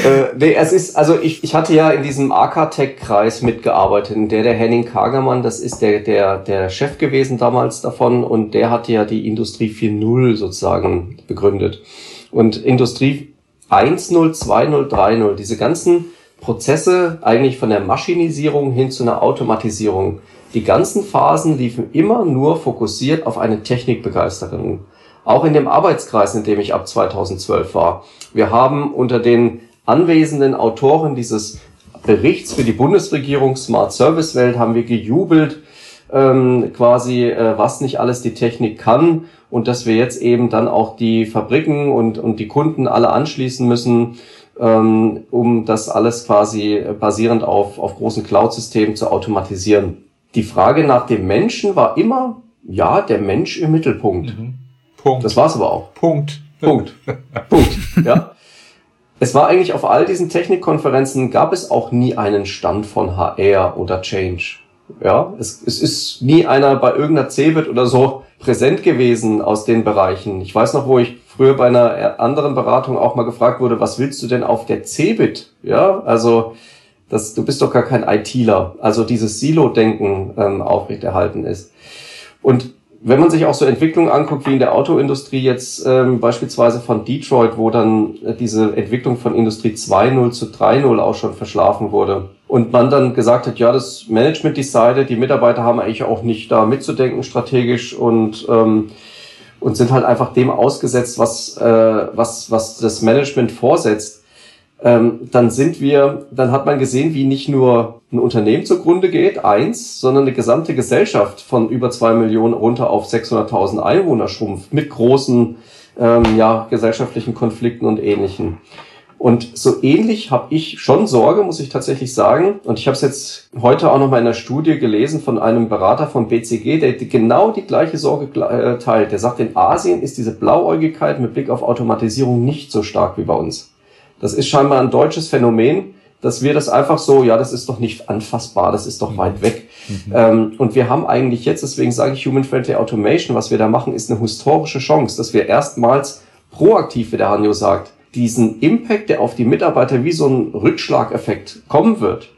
Äh, nee, es ist, also ich, ich hatte ja in diesem Arcatech-Kreis mitgearbeitet, in der der Henning Kagermann, das ist der, der, der Chef gewesen damals davon und der hatte ja die Industrie 4.0 sozusagen begründet. Und Industrie 1.0, 2.0, 3.0, diese ganzen Prozesse eigentlich von der Maschinisierung hin zu einer Automatisierung. Die ganzen Phasen liefen immer nur fokussiert auf eine Technikbegeisterung. Auch in dem Arbeitskreis, in dem ich ab 2012 war. Wir haben unter den anwesenden Autoren dieses Berichts für die Bundesregierung Smart Service Welt haben wir gejubelt, ähm, quasi, äh, was nicht alles die Technik kann und dass wir jetzt eben dann auch die Fabriken und, und die Kunden alle anschließen müssen, ähm, um das alles quasi basierend auf, auf großen Cloud-Systemen zu automatisieren. Die Frage nach dem Menschen war immer, ja, der Mensch im Mittelpunkt. Mhm. Punkt. Das war's aber auch. Punkt. Punkt. [laughs] Punkt. Ja. Es war eigentlich auf all diesen Technikkonferenzen gab es auch nie einen Stand von HR oder Change. Ja, es, es ist nie einer bei irgendeiner CeBIT oder so präsent gewesen aus den Bereichen. Ich weiß noch, wo ich früher bei einer anderen Beratung auch mal gefragt wurde, was willst du denn auf der CeBIT? Ja, also das, du bist doch gar kein ITler. Also dieses Silo-Denken ähm, aufrechterhalten ist. Und wenn man sich auch so Entwicklungen anguckt, wie in der Autoindustrie jetzt ähm, beispielsweise von Detroit, wo dann äh, diese Entwicklung von Industrie 2.0 zu 3.0 auch schon verschlafen wurde. Und man dann gesagt hat, ja, das Management decided, die Mitarbeiter haben eigentlich auch nicht da mitzudenken strategisch und, ähm, und sind halt einfach dem ausgesetzt, was, äh, was, was das Management vorsetzt ähm, dann sind wir, dann hat man gesehen, wie nicht nur ein Unternehmen zugrunde geht, eins, sondern eine gesamte Gesellschaft von über zwei Millionen runter auf 600.000 Einwohner schrumpft mit großen ähm, ja, gesellschaftlichen Konflikten und Ähnlichem. Und so ähnlich habe ich schon Sorge, muss ich tatsächlich sagen. Und ich habe es jetzt heute auch noch mal in einer Studie gelesen von einem Berater vom BCG, der genau die gleiche Sorge äh, teilt. Der sagt, in Asien ist diese Blauäugigkeit mit Blick auf Automatisierung nicht so stark wie bei uns. Das ist scheinbar ein deutsches Phänomen, dass wir das einfach so, ja, das ist doch nicht anfassbar, das ist doch mhm. weit weg. Mhm. Ähm, und wir haben eigentlich jetzt, deswegen sage ich Human Friendly Automation, was wir da machen, ist eine historische Chance, dass wir erstmals proaktiv, wie der Hanjo sagt, diesen Impact, der auf die Mitarbeiter wie so ein Rückschlageffekt kommen wird,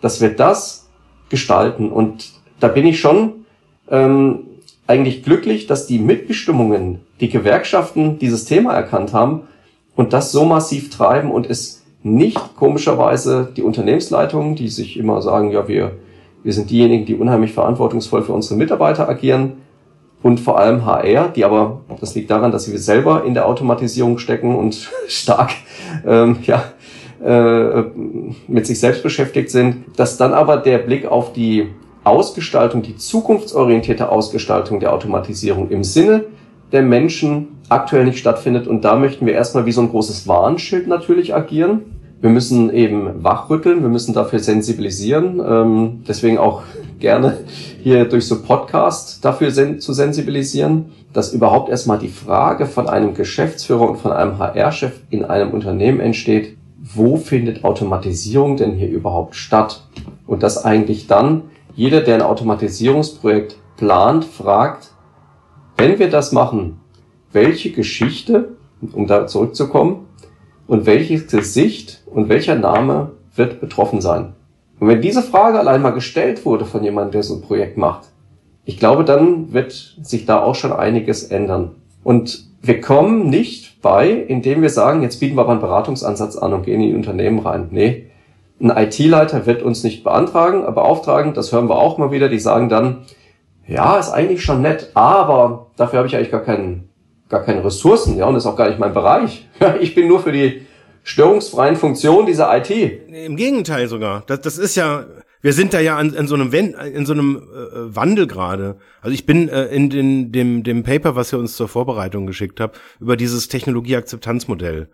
dass wir das gestalten. Und da bin ich schon ähm, eigentlich glücklich, dass die Mitbestimmungen, die Gewerkschaften dieses Thema erkannt haben und das so massiv treiben und es nicht komischerweise die Unternehmensleitungen, die sich immer sagen, ja, wir, wir sind diejenigen, die unheimlich verantwortungsvoll für unsere Mitarbeiter agieren und vor allem HR, die aber, das liegt daran, dass wir selber in der Automatisierung stecken und [laughs] stark ähm, ja, äh, mit sich selbst beschäftigt sind, dass dann aber der Blick auf die Ausgestaltung, die zukunftsorientierte Ausgestaltung der Automatisierung im Sinne der Menschen aktuell nicht stattfindet. Und da möchten wir erstmal wie so ein großes Warnschild natürlich agieren. Wir müssen eben wachrütteln, wir müssen dafür sensibilisieren. Ähm, deswegen auch [laughs] gerne hier durch so Podcast dafür sen zu sensibilisieren, dass überhaupt erstmal die Frage von einem Geschäftsführer und von einem HR-Chef in einem Unternehmen entsteht, wo findet Automatisierung denn hier überhaupt statt? Und dass eigentlich dann jeder, der ein Automatisierungsprojekt plant, fragt, wenn wir das machen, welche Geschichte, um da zurückzukommen, und welches Gesicht und welcher Name wird betroffen sein? Und wenn diese Frage allein mal gestellt wurde von jemandem, der so ein Projekt macht, ich glaube, dann wird sich da auch schon einiges ändern. Und wir kommen nicht bei, indem wir sagen, jetzt bieten wir aber einen Beratungsansatz an und gehen in die Unternehmen rein. Nee, ein IT-Leiter wird uns nicht beantragen, beauftragen, das hören wir auch mal wieder, die sagen dann, ja, ist eigentlich schon nett, aber dafür habe ich eigentlich gar keinen, gar keine Ressourcen, ja, und ist auch gar nicht mein Bereich. [laughs] ich bin nur für die störungsfreien Funktionen dieser IT. Im Gegenteil sogar. Das, das ist ja, wir sind da ja in, in so einem, in so einem äh, Wandel gerade. Also ich bin äh, in den, dem, dem Paper, was ihr uns zur Vorbereitung geschickt habt, über dieses Technologieakzeptanzmodell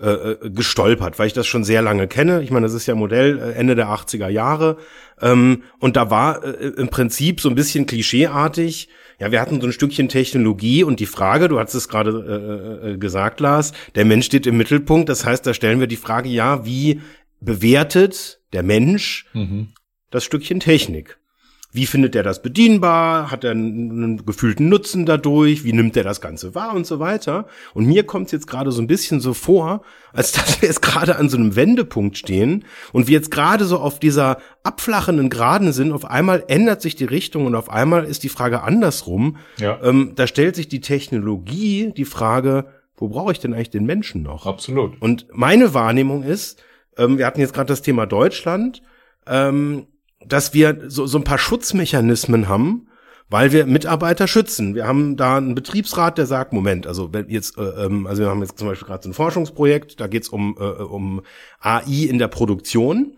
äh, äh, gestolpert, weil ich das schon sehr lange kenne. Ich meine, das ist ja Modell äh, Ende der 80er Jahre. Ähm, und da war äh, im Prinzip so ein bisschen klischeeartig, Ja, wir hatten so ein Stückchen Technologie und die Frage, du hast es gerade äh, äh, gesagt, Lars, der Mensch steht im Mittelpunkt. Das heißt, da stellen wir die Frage, ja, wie bewertet der Mensch mhm. das Stückchen Technik? Wie findet er das bedienbar? Hat er einen gefühlten Nutzen dadurch? Wie nimmt er das Ganze wahr und so weiter? Und mir kommt es jetzt gerade so ein bisschen so vor, als [laughs] dass wir jetzt gerade an so einem Wendepunkt stehen und wir jetzt gerade so auf dieser abflachenden Geraden sind. Auf einmal ändert sich die Richtung und auf einmal ist die Frage andersrum. Ja. Ähm, da stellt sich die Technologie die Frage, wo brauche ich denn eigentlich den Menschen noch? Absolut. Und meine Wahrnehmung ist, ähm, wir hatten jetzt gerade das Thema Deutschland. Ähm, dass wir so, so ein paar Schutzmechanismen haben, weil wir Mitarbeiter schützen. Wir haben da einen Betriebsrat, der sagt, Moment, also wenn jetzt, äh, ähm, also wir haben jetzt zum Beispiel gerade so ein Forschungsprojekt, da geht's um, äh, um AI in der Produktion.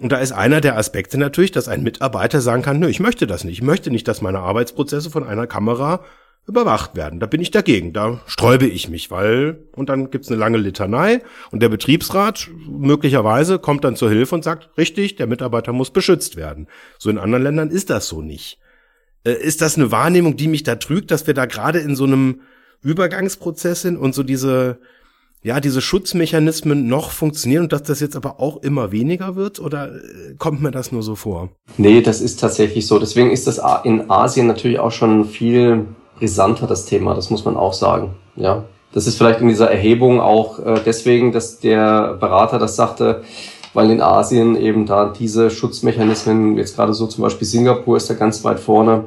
Und da ist einer der Aspekte natürlich, dass ein Mitarbeiter sagen kann, nö, ich möchte das nicht. Ich möchte nicht, dass meine Arbeitsprozesse von einer Kamera überwacht werden. Da bin ich dagegen, da sträube ich mich, weil, und dann gibt's eine lange Litanei und der Betriebsrat möglicherweise kommt dann zur Hilfe und sagt, richtig, der Mitarbeiter muss beschützt werden. So in anderen Ländern ist das so nicht. Äh, ist das eine Wahrnehmung, die mich da trügt, dass wir da gerade in so einem Übergangsprozess sind und so diese, ja, diese Schutzmechanismen noch funktionieren und dass das jetzt aber auch immer weniger wird oder äh, kommt mir das nur so vor? Nee, das ist tatsächlich so. Deswegen ist das in Asien natürlich auch schon viel brisanter, das Thema, das muss man auch sagen. Ja, das ist vielleicht in dieser Erhebung auch äh, deswegen, dass der Berater das sagte, weil in Asien eben da diese Schutzmechanismen, jetzt gerade so zum Beispiel Singapur ist da ganz weit vorne,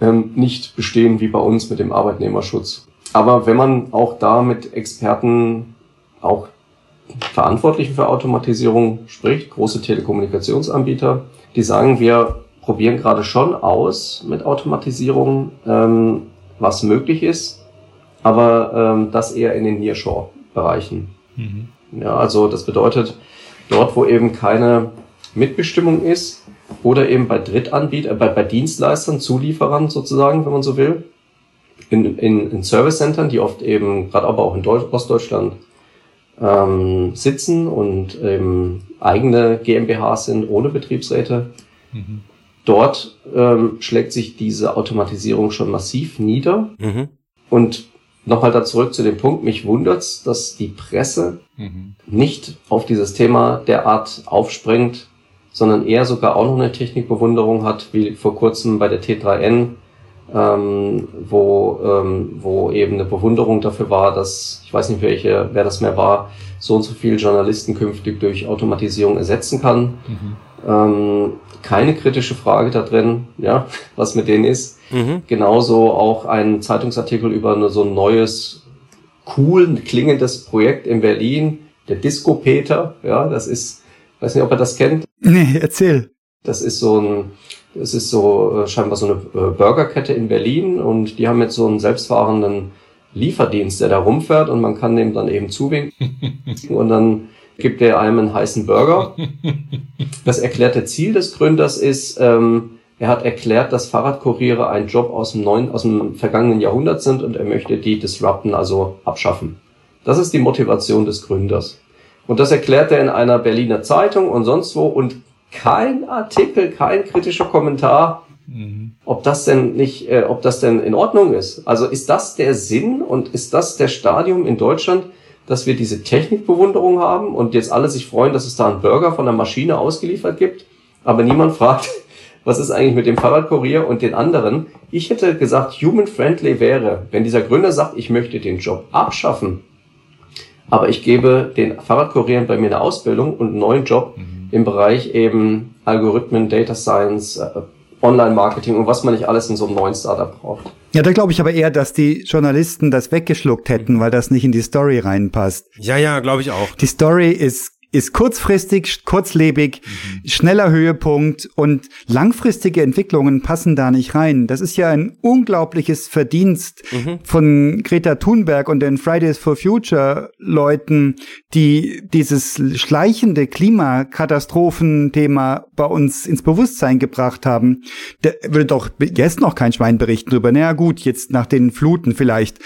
ähm, nicht bestehen wie bei uns mit dem Arbeitnehmerschutz. Aber wenn man auch da mit Experten, auch Verantwortlichen für Automatisierung spricht, große Telekommunikationsanbieter, die sagen, wir probieren gerade schon aus mit Automatisierung, ähm, was möglich ist, aber ähm, das eher in den Nearshore-Bereichen. Mhm. Ja, also das bedeutet, dort, wo eben keine Mitbestimmung ist oder eben bei Drittanbietern, äh, bei, bei Dienstleistern, Zulieferern sozusagen, wenn man so will, in, in, in Service-Centern, die oft eben, gerade aber auch in Deutsch, Ostdeutschland, ähm, sitzen und eben eigene GmbHs sind ohne Betriebsräte. Mhm. Dort ähm, schlägt sich diese Automatisierung schon massiv nieder. Mhm. Und nochmal da zurück zu dem Punkt, mich wundert's, dass die Presse mhm. nicht auf dieses Thema derart aufspringt, sondern eher sogar auch noch eine Technikbewunderung hat, wie vor kurzem bei der T3N, ähm, wo, ähm, wo eben eine Bewunderung dafür war, dass, ich weiß nicht welche, wer das mehr war, so und so viele Journalisten künftig durch Automatisierung ersetzen kann. Mhm. Ähm, keine kritische Frage da drin, ja, was mit denen ist. Mhm. Genauso auch ein Zeitungsartikel über eine, so ein neues, cool klingendes Projekt in Berlin, der Disco Peter, ja, das ist, weiß nicht, ob er das kennt. Nee, erzähl. Das ist so ein, das ist so äh, scheinbar so eine äh, Burgerkette in Berlin und die haben jetzt so einen selbstfahrenden Lieferdienst, der da rumfährt und man kann dem dann eben zuwinken [laughs] und dann gibt er einem einen heißen Burger. [laughs] Das erklärte Ziel des Gründers ist, ähm, er hat erklärt, dass Fahrradkuriere ein Job aus dem, neuen, aus dem vergangenen Jahrhundert sind und er möchte die disrupten, also abschaffen. Das ist die Motivation des Gründers. Und das erklärt er in einer Berliner Zeitung und sonst wo und kein Artikel, kein kritischer Kommentar, mhm. ob das denn nicht, äh, ob das denn in Ordnung ist. Also ist das der Sinn und ist das der Stadium in Deutschland, dass wir diese Technikbewunderung haben und jetzt alle sich freuen, dass es da einen Burger von der Maschine ausgeliefert gibt, aber niemand [laughs] fragt, was ist eigentlich mit dem Fahrradkurier und den anderen. Ich hätte gesagt, human-friendly wäre, wenn dieser Gründer sagt, ich möchte den Job abschaffen, aber ich gebe den Fahrradkurieren bei mir eine Ausbildung und einen neuen Job mhm. im Bereich eben Algorithmen, Data Science, äh, Online-Marketing und was man nicht alles in so einem neuen Startup braucht. Ja, da glaube ich aber eher, dass die Journalisten das weggeschluckt hätten, weil das nicht in die Story reinpasst. Ja, ja, glaube ich auch. Die Story ist ist kurzfristig, kurzlebig, mhm. schneller Höhepunkt und langfristige Entwicklungen passen da nicht rein. Das ist ja ein unglaubliches Verdienst mhm. von Greta Thunberg und den Fridays for Future Leuten, die dieses schleichende Klimakatastrophenthema bei uns ins Bewusstsein gebracht haben. Da würde doch jetzt noch kein Schwein berichten drüber. Naja, gut, jetzt nach den Fluten vielleicht. Ja.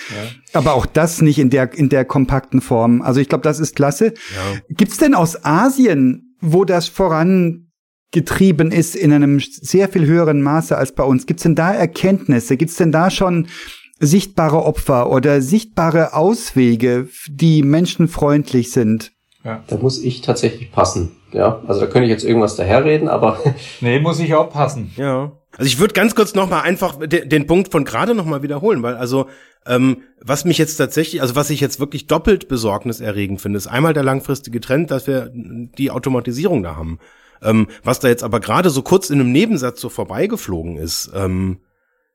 Aber auch das nicht in der, in der kompakten Form. Also ich glaube, das ist klasse. Ja. Gibt's denn aus Asien, wo das voran getrieben ist in einem sehr viel höheren Maße als bei uns. Gibt es denn da Erkenntnisse? Gibt es denn da schon sichtbare Opfer oder sichtbare Auswege, die menschenfreundlich sind? Ja. Da muss ich tatsächlich passen. Ja, also da könnte ich jetzt irgendwas daherreden, aber. nee, muss ich auch passen. Ja. Also ich würde ganz kurz nochmal einfach den, den Punkt von gerade nochmal wiederholen, weil also ähm, was mich jetzt tatsächlich, also was ich jetzt wirklich doppelt besorgniserregend finde, ist einmal der langfristige Trend, dass wir die Automatisierung da haben. Ähm, was da jetzt aber gerade so kurz in einem Nebensatz so vorbeigeflogen ist, ähm,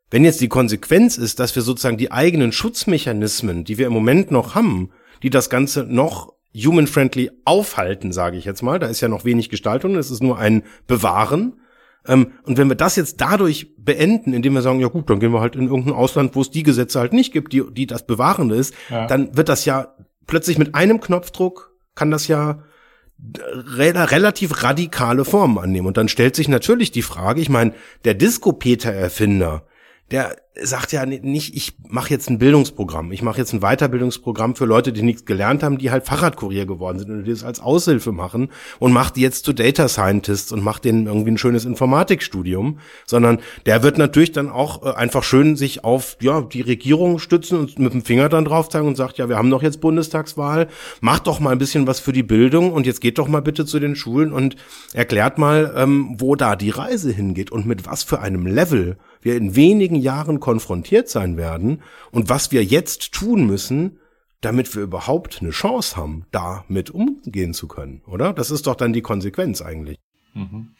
wenn jetzt die Konsequenz ist, dass wir sozusagen die eigenen Schutzmechanismen, die wir im Moment noch haben, die das Ganze noch human-friendly aufhalten, sage ich jetzt mal, da ist ja noch wenig Gestaltung, es ist nur ein Bewahren. Ähm, und wenn wir das jetzt dadurch beenden, indem wir sagen, ja gut, dann gehen wir halt in irgendein Ausland, wo es die Gesetze halt nicht gibt, die, die das Bewahrende ist, ja. dann wird das ja plötzlich mit einem Knopfdruck kann das ja re relativ radikale Formen annehmen. Und dann stellt sich natürlich die Frage, ich meine, der Disco-Peter-Erfinder, der sagt ja nicht, ich mache jetzt ein Bildungsprogramm, ich mache jetzt ein Weiterbildungsprogramm für Leute, die nichts gelernt haben, die halt Fahrradkurier geworden sind und die das als Aushilfe machen und macht jetzt zu Data Scientists und macht denen irgendwie ein schönes Informatikstudium, sondern der wird natürlich dann auch äh, einfach schön sich auf ja die Regierung stützen und mit dem Finger dann drauf zeigen und sagt, ja, wir haben doch jetzt Bundestagswahl, macht doch mal ein bisschen was für die Bildung und jetzt geht doch mal bitte zu den Schulen und erklärt mal, ähm, wo da die Reise hingeht und mit was für einem Level wir in wenigen Jahren konfrontiert sein werden und was wir jetzt tun müssen, damit wir überhaupt eine Chance haben, damit umgehen zu können, oder? Das ist doch dann die Konsequenz eigentlich. Mhm.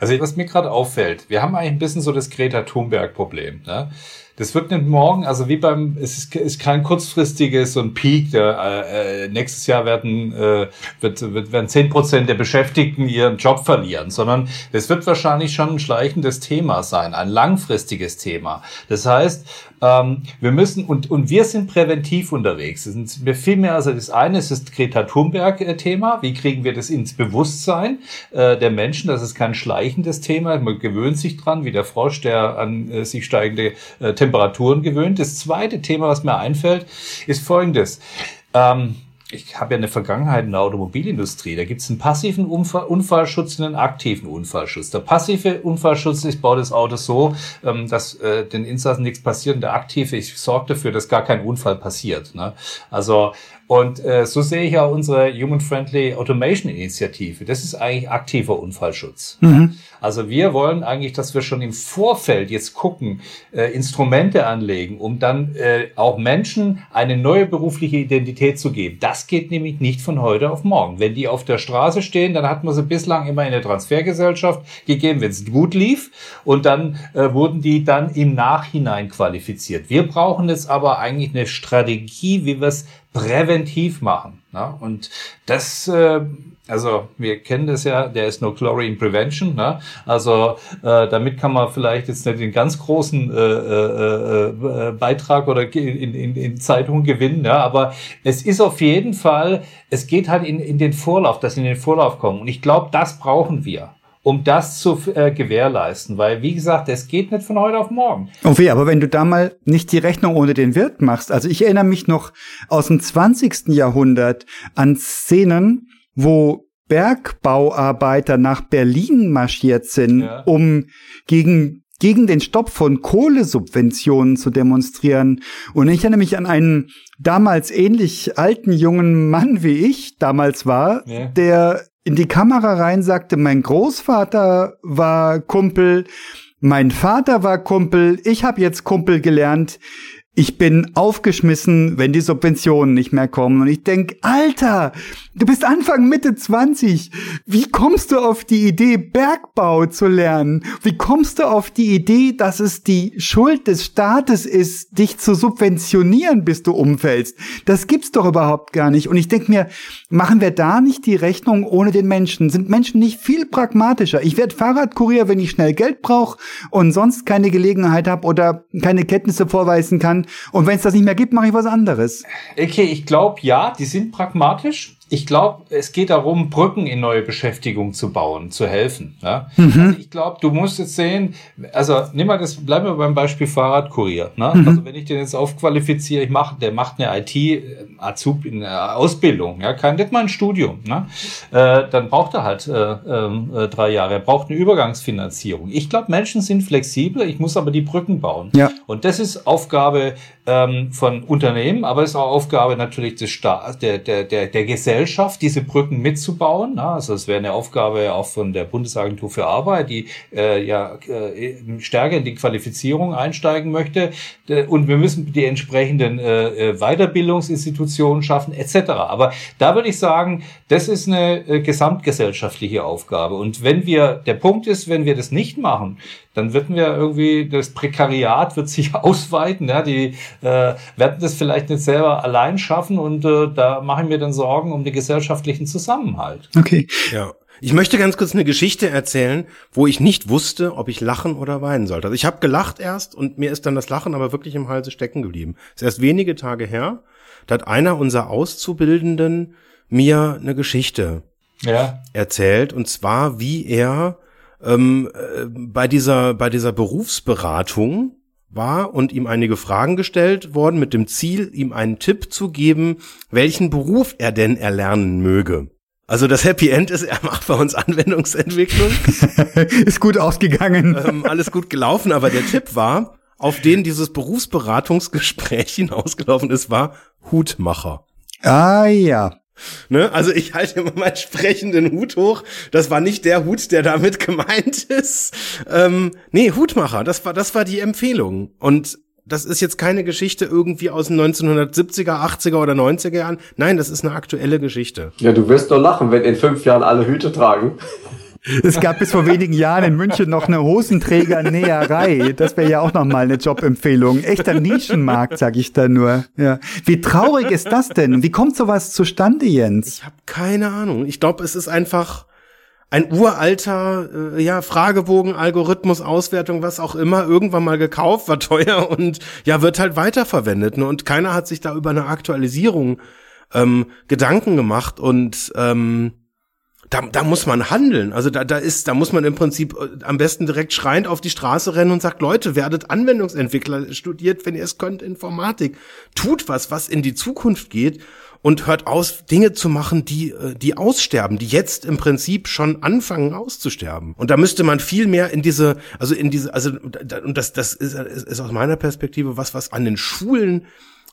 Also was mir gerade auffällt, wir haben eigentlich ein bisschen so das Greta Thunberg-Problem. Ne? Das wird nicht morgen, also wie beim, es ist, ist kein kurzfristiges ein Peak. Der, äh, äh, nächstes Jahr werden, äh, wird, wird, werden zehn Prozent der Beschäftigten ihren Job verlieren, sondern es wird wahrscheinlich schon ein schleichendes Thema sein, ein langfristiges Thema. Das heißt, ähm, wir müssen, und, und wir sind präventiv unterwegs. Es sind viel mehr, also das eine ist das Greta Thunberg-Thema. Wie kriegen wir das ins Bewusstsein äh, der Menschen? Das ist kein schleichendes Thema. Man gewöhnt sich dran, wie der Frosch, der an äh, sich steigende äh, Temperaturen gewöhnt. Das zweite Thema, was mir einfällt, ist folgendes. Ähm, ich habe ja eine Vergangenheit in der Automobilindustrie. Da gibt es einen passiven Unfall, Unfallschutz und einen aktiven Unfallschutz. Der passive Unfallschutz, ich baue das Auto so, ähm, dass äh, den Insassen nichts passiert. Und der aktive, ich sorge dafür, dass gar kein Unfall passiert. Ne? Also und äh, so sehe ich auch unsere Human-Friendly Automation Initiative. Das ist eigentlich aktiver Unfallschutz. Mhm. Also wir wollen eigentlich, dass wir schon im Vorfeld jetzt gucken, äh, Instrumente anlegen, um dann äh, auch Menschen eine neue berufliche Identität zu geben. Das geht nämlich nicht von heute auf morgen. Wenn die auf der Straße stehen, dann hat man sie bislang immer in der Transfergesellschaft gegeben, wenn es gut lief. Und dann äh, wurden die dann im Nachhinein qualifiziert. Wir brauchen jetzt aber eigentlich eine Strategie, wie wir es präventiv machen. Ne? Und das, äh, also wir kennen das ja, der ist no glory in prevention. Ne? Also äh, damit kann man vielleicht jetzt nicht den ganz großen äh, äh, äh, Beitrag oder in, in, in Zeitungen gewinnen, ja? aber es ist auf jeden Fall, es geht halt in, in den Vorlauf, dass in den Vorlauf kommen. Und ich glaube, das brauchen wir um das zu äh, gewährleisten. Weil, wie gesagt, es geht nicht von heute auf morgen. Okay, aber wenn du da mal nicht die Rechnung ohne den Wirt machst, also ich erinnere mich noch aus dem 20. Jahrhundert an Szenen, wo Bergbauarbeiter nach Berlin marschiert sind, ja. um gegen gegen den Stopp von Kohlesubventionen zu demonstrieren. Und ich erinnere mich an einen damals ähnlich alten jungen Mann wie ich damals war, ja. der in die Kamera rein sagte, mein Großvater war Kumpel, mein Vater war Kumpel, ich habe jetzt Kumpel gelernt. Ich bin aufgeschmissen, wenn die Subventionen nicht mehr kommen. Und ich denk, Alter, du bist Anfang, Mitte 20. Wie kommst du auf die Idee, Bergbau zu lernen? Wie kommst du auf die Idee, dass es die Schuld des Staates ist, dich zu subventionieren, bis du umfällst? Das gibt's doch überhaupt gar nicht. Und ich denk mir, machen wir da nicht die Rechnung ohne den Menschen? Sind Menschen nicht viel pragmatischer? Ich werde Fahrradkurier, wenn ich schnell Geld brauche und sonst keine Gelegenheit habe oder keine Kenntnisse vorweisen kann und wenn es das nicht mehr gibt, mache ich was anderes. Okay, ich glaube ja, die sind pragmatisch. Ich glaube, es geht darum, Brücken in neue Beschäftigung zu bauen, zu helfen. Ja? Mhm. Also ich glaube, du musst jetzt sehen, also nimm mal das, bleiben wir beim Beispiel Fahrradkurier. Ne? Mhm. Also wenn ich den jetzt aufqualifiziere, ich mache, der macht eine IT äh, in Ausbildung, ja, kein nicht mal ein Studium, ne? Äh, dann braucht er halt äh, ähm, äh, drei Jahre. Er braucht eine Übergangsfinanzierung. Ich glaube, Menschen sind flexibel, ich muss aber die Brücken bauen. Ja. Und das ist Aufgabe ähm, von Unternehmen, aber es ist auch Aufgabe natürlich des Staats, der, der, der, der Gesellschaft, diese Brücken mitzubauen. Na, also es wäre eine Aufgabe auch von der Bundesagentur für Arbeit, die äh, ja äh, stärker in die Qualifizierung einsteigen möchte. Und wir müssen die entsprechenden äh, äh, Weiterbildungsinstitutionen schaffen, etc. Aber da würde ich sagen, das ist eine äh, gesamtgesellschaftliche Aufgabe. Und wenn wir, der Punkt ist, wenn wir das nicht machen, dann wird wir irgendwie, das Prekariat wird sich [laughs] ausweiten, ja, die äh, werden das vielleicht nicht selber allein schaffen und äh, da ich mir dann Sorgen um den gesellschaftlichen Zusammenhalt. Okay. Ja. Ich möchte ganz kurz eine Geschichte erzählen, wo ich nicht wusste, ob ich lachen oder weinen sollte. Also ich habe gelacht erst und mir ist dann das Lachen aber wirklich im Halse stecken geblieben. ist erst wenige Tage her, da hat einer unserer Auszubildenden mir eine Geschichte ja. erzählt und zwar wie er ähm, äh, bei dieser bei dieser Berufsberatung war und ihm einige Fragen gestellt worden mit dem Ziel, ihm einen Tipp zu geben, welchen Beruf er denn erlernen möge. Also das Happy End ist, [laughs] er macht bei uns Anwendungsentwicklung. [laughs] ist gut ausgegangen. Ähm, alles gut gelaufen, aber der Tipp war, auf den dieses Berufsberatungsgespräch [laughs] hinausgelaufen ist, war Hutmacher. Ah ja. Ne? Also ich halte immer meinen sprechenden Hut hoch. Das war nicht der Hut, der damit [laughs] gemeint ist. Ähm, nee, Hutmacher, das war, das war die Empfehlung. Und das ist jetzt keine Geschichte irgendwie aus den 1970er, 80er oder 90er Jahren. Nein, das ist eine aktuelle Geschichte. Ja, du wirst doch lachen, wenn in fünf Jahren alle Hüte tragen. Es gab bis vor wenigen Jahren in München noch eine Hosenträger-Näherei. Das wäre ja auch nochmal eine Jobempfehlung. Echter Nischenmarkt, sag ich da nur. Ja. Wie traurig ist das denn? Wie kommt sowas zustande, Jens? Ich habe keine Ahnung. Ich glaube, es ist einfach ein uralter äh, ja Fragebogen Algorithmus Auswertung was auch immer irgendwann mal gekauft war teuer und ja wird halt weiterverwendet ne? und keiner hat sich da über eine Aktualisierung ähm, Gedanken gemacht und ähm, da, da muss man handeln. Also da, da ist, da muss man im Prinzip äh, am besten direkt schreiend auf die Straße rennen und sagt, Leute, werdet Anwendungsentwickler, studiert, wenn ihr es könnt, Informatik. Tut was, was in die Zukunft geht und hört aus, Dinge zu machen, die, äh, die aussterben, die jetzt im Prinzip schon anfangen auszusterben. Und da müsste man viel mehr in diese, also in diese, also, und das, das ist, ist aus meiner Perspektive was, was an den Schulen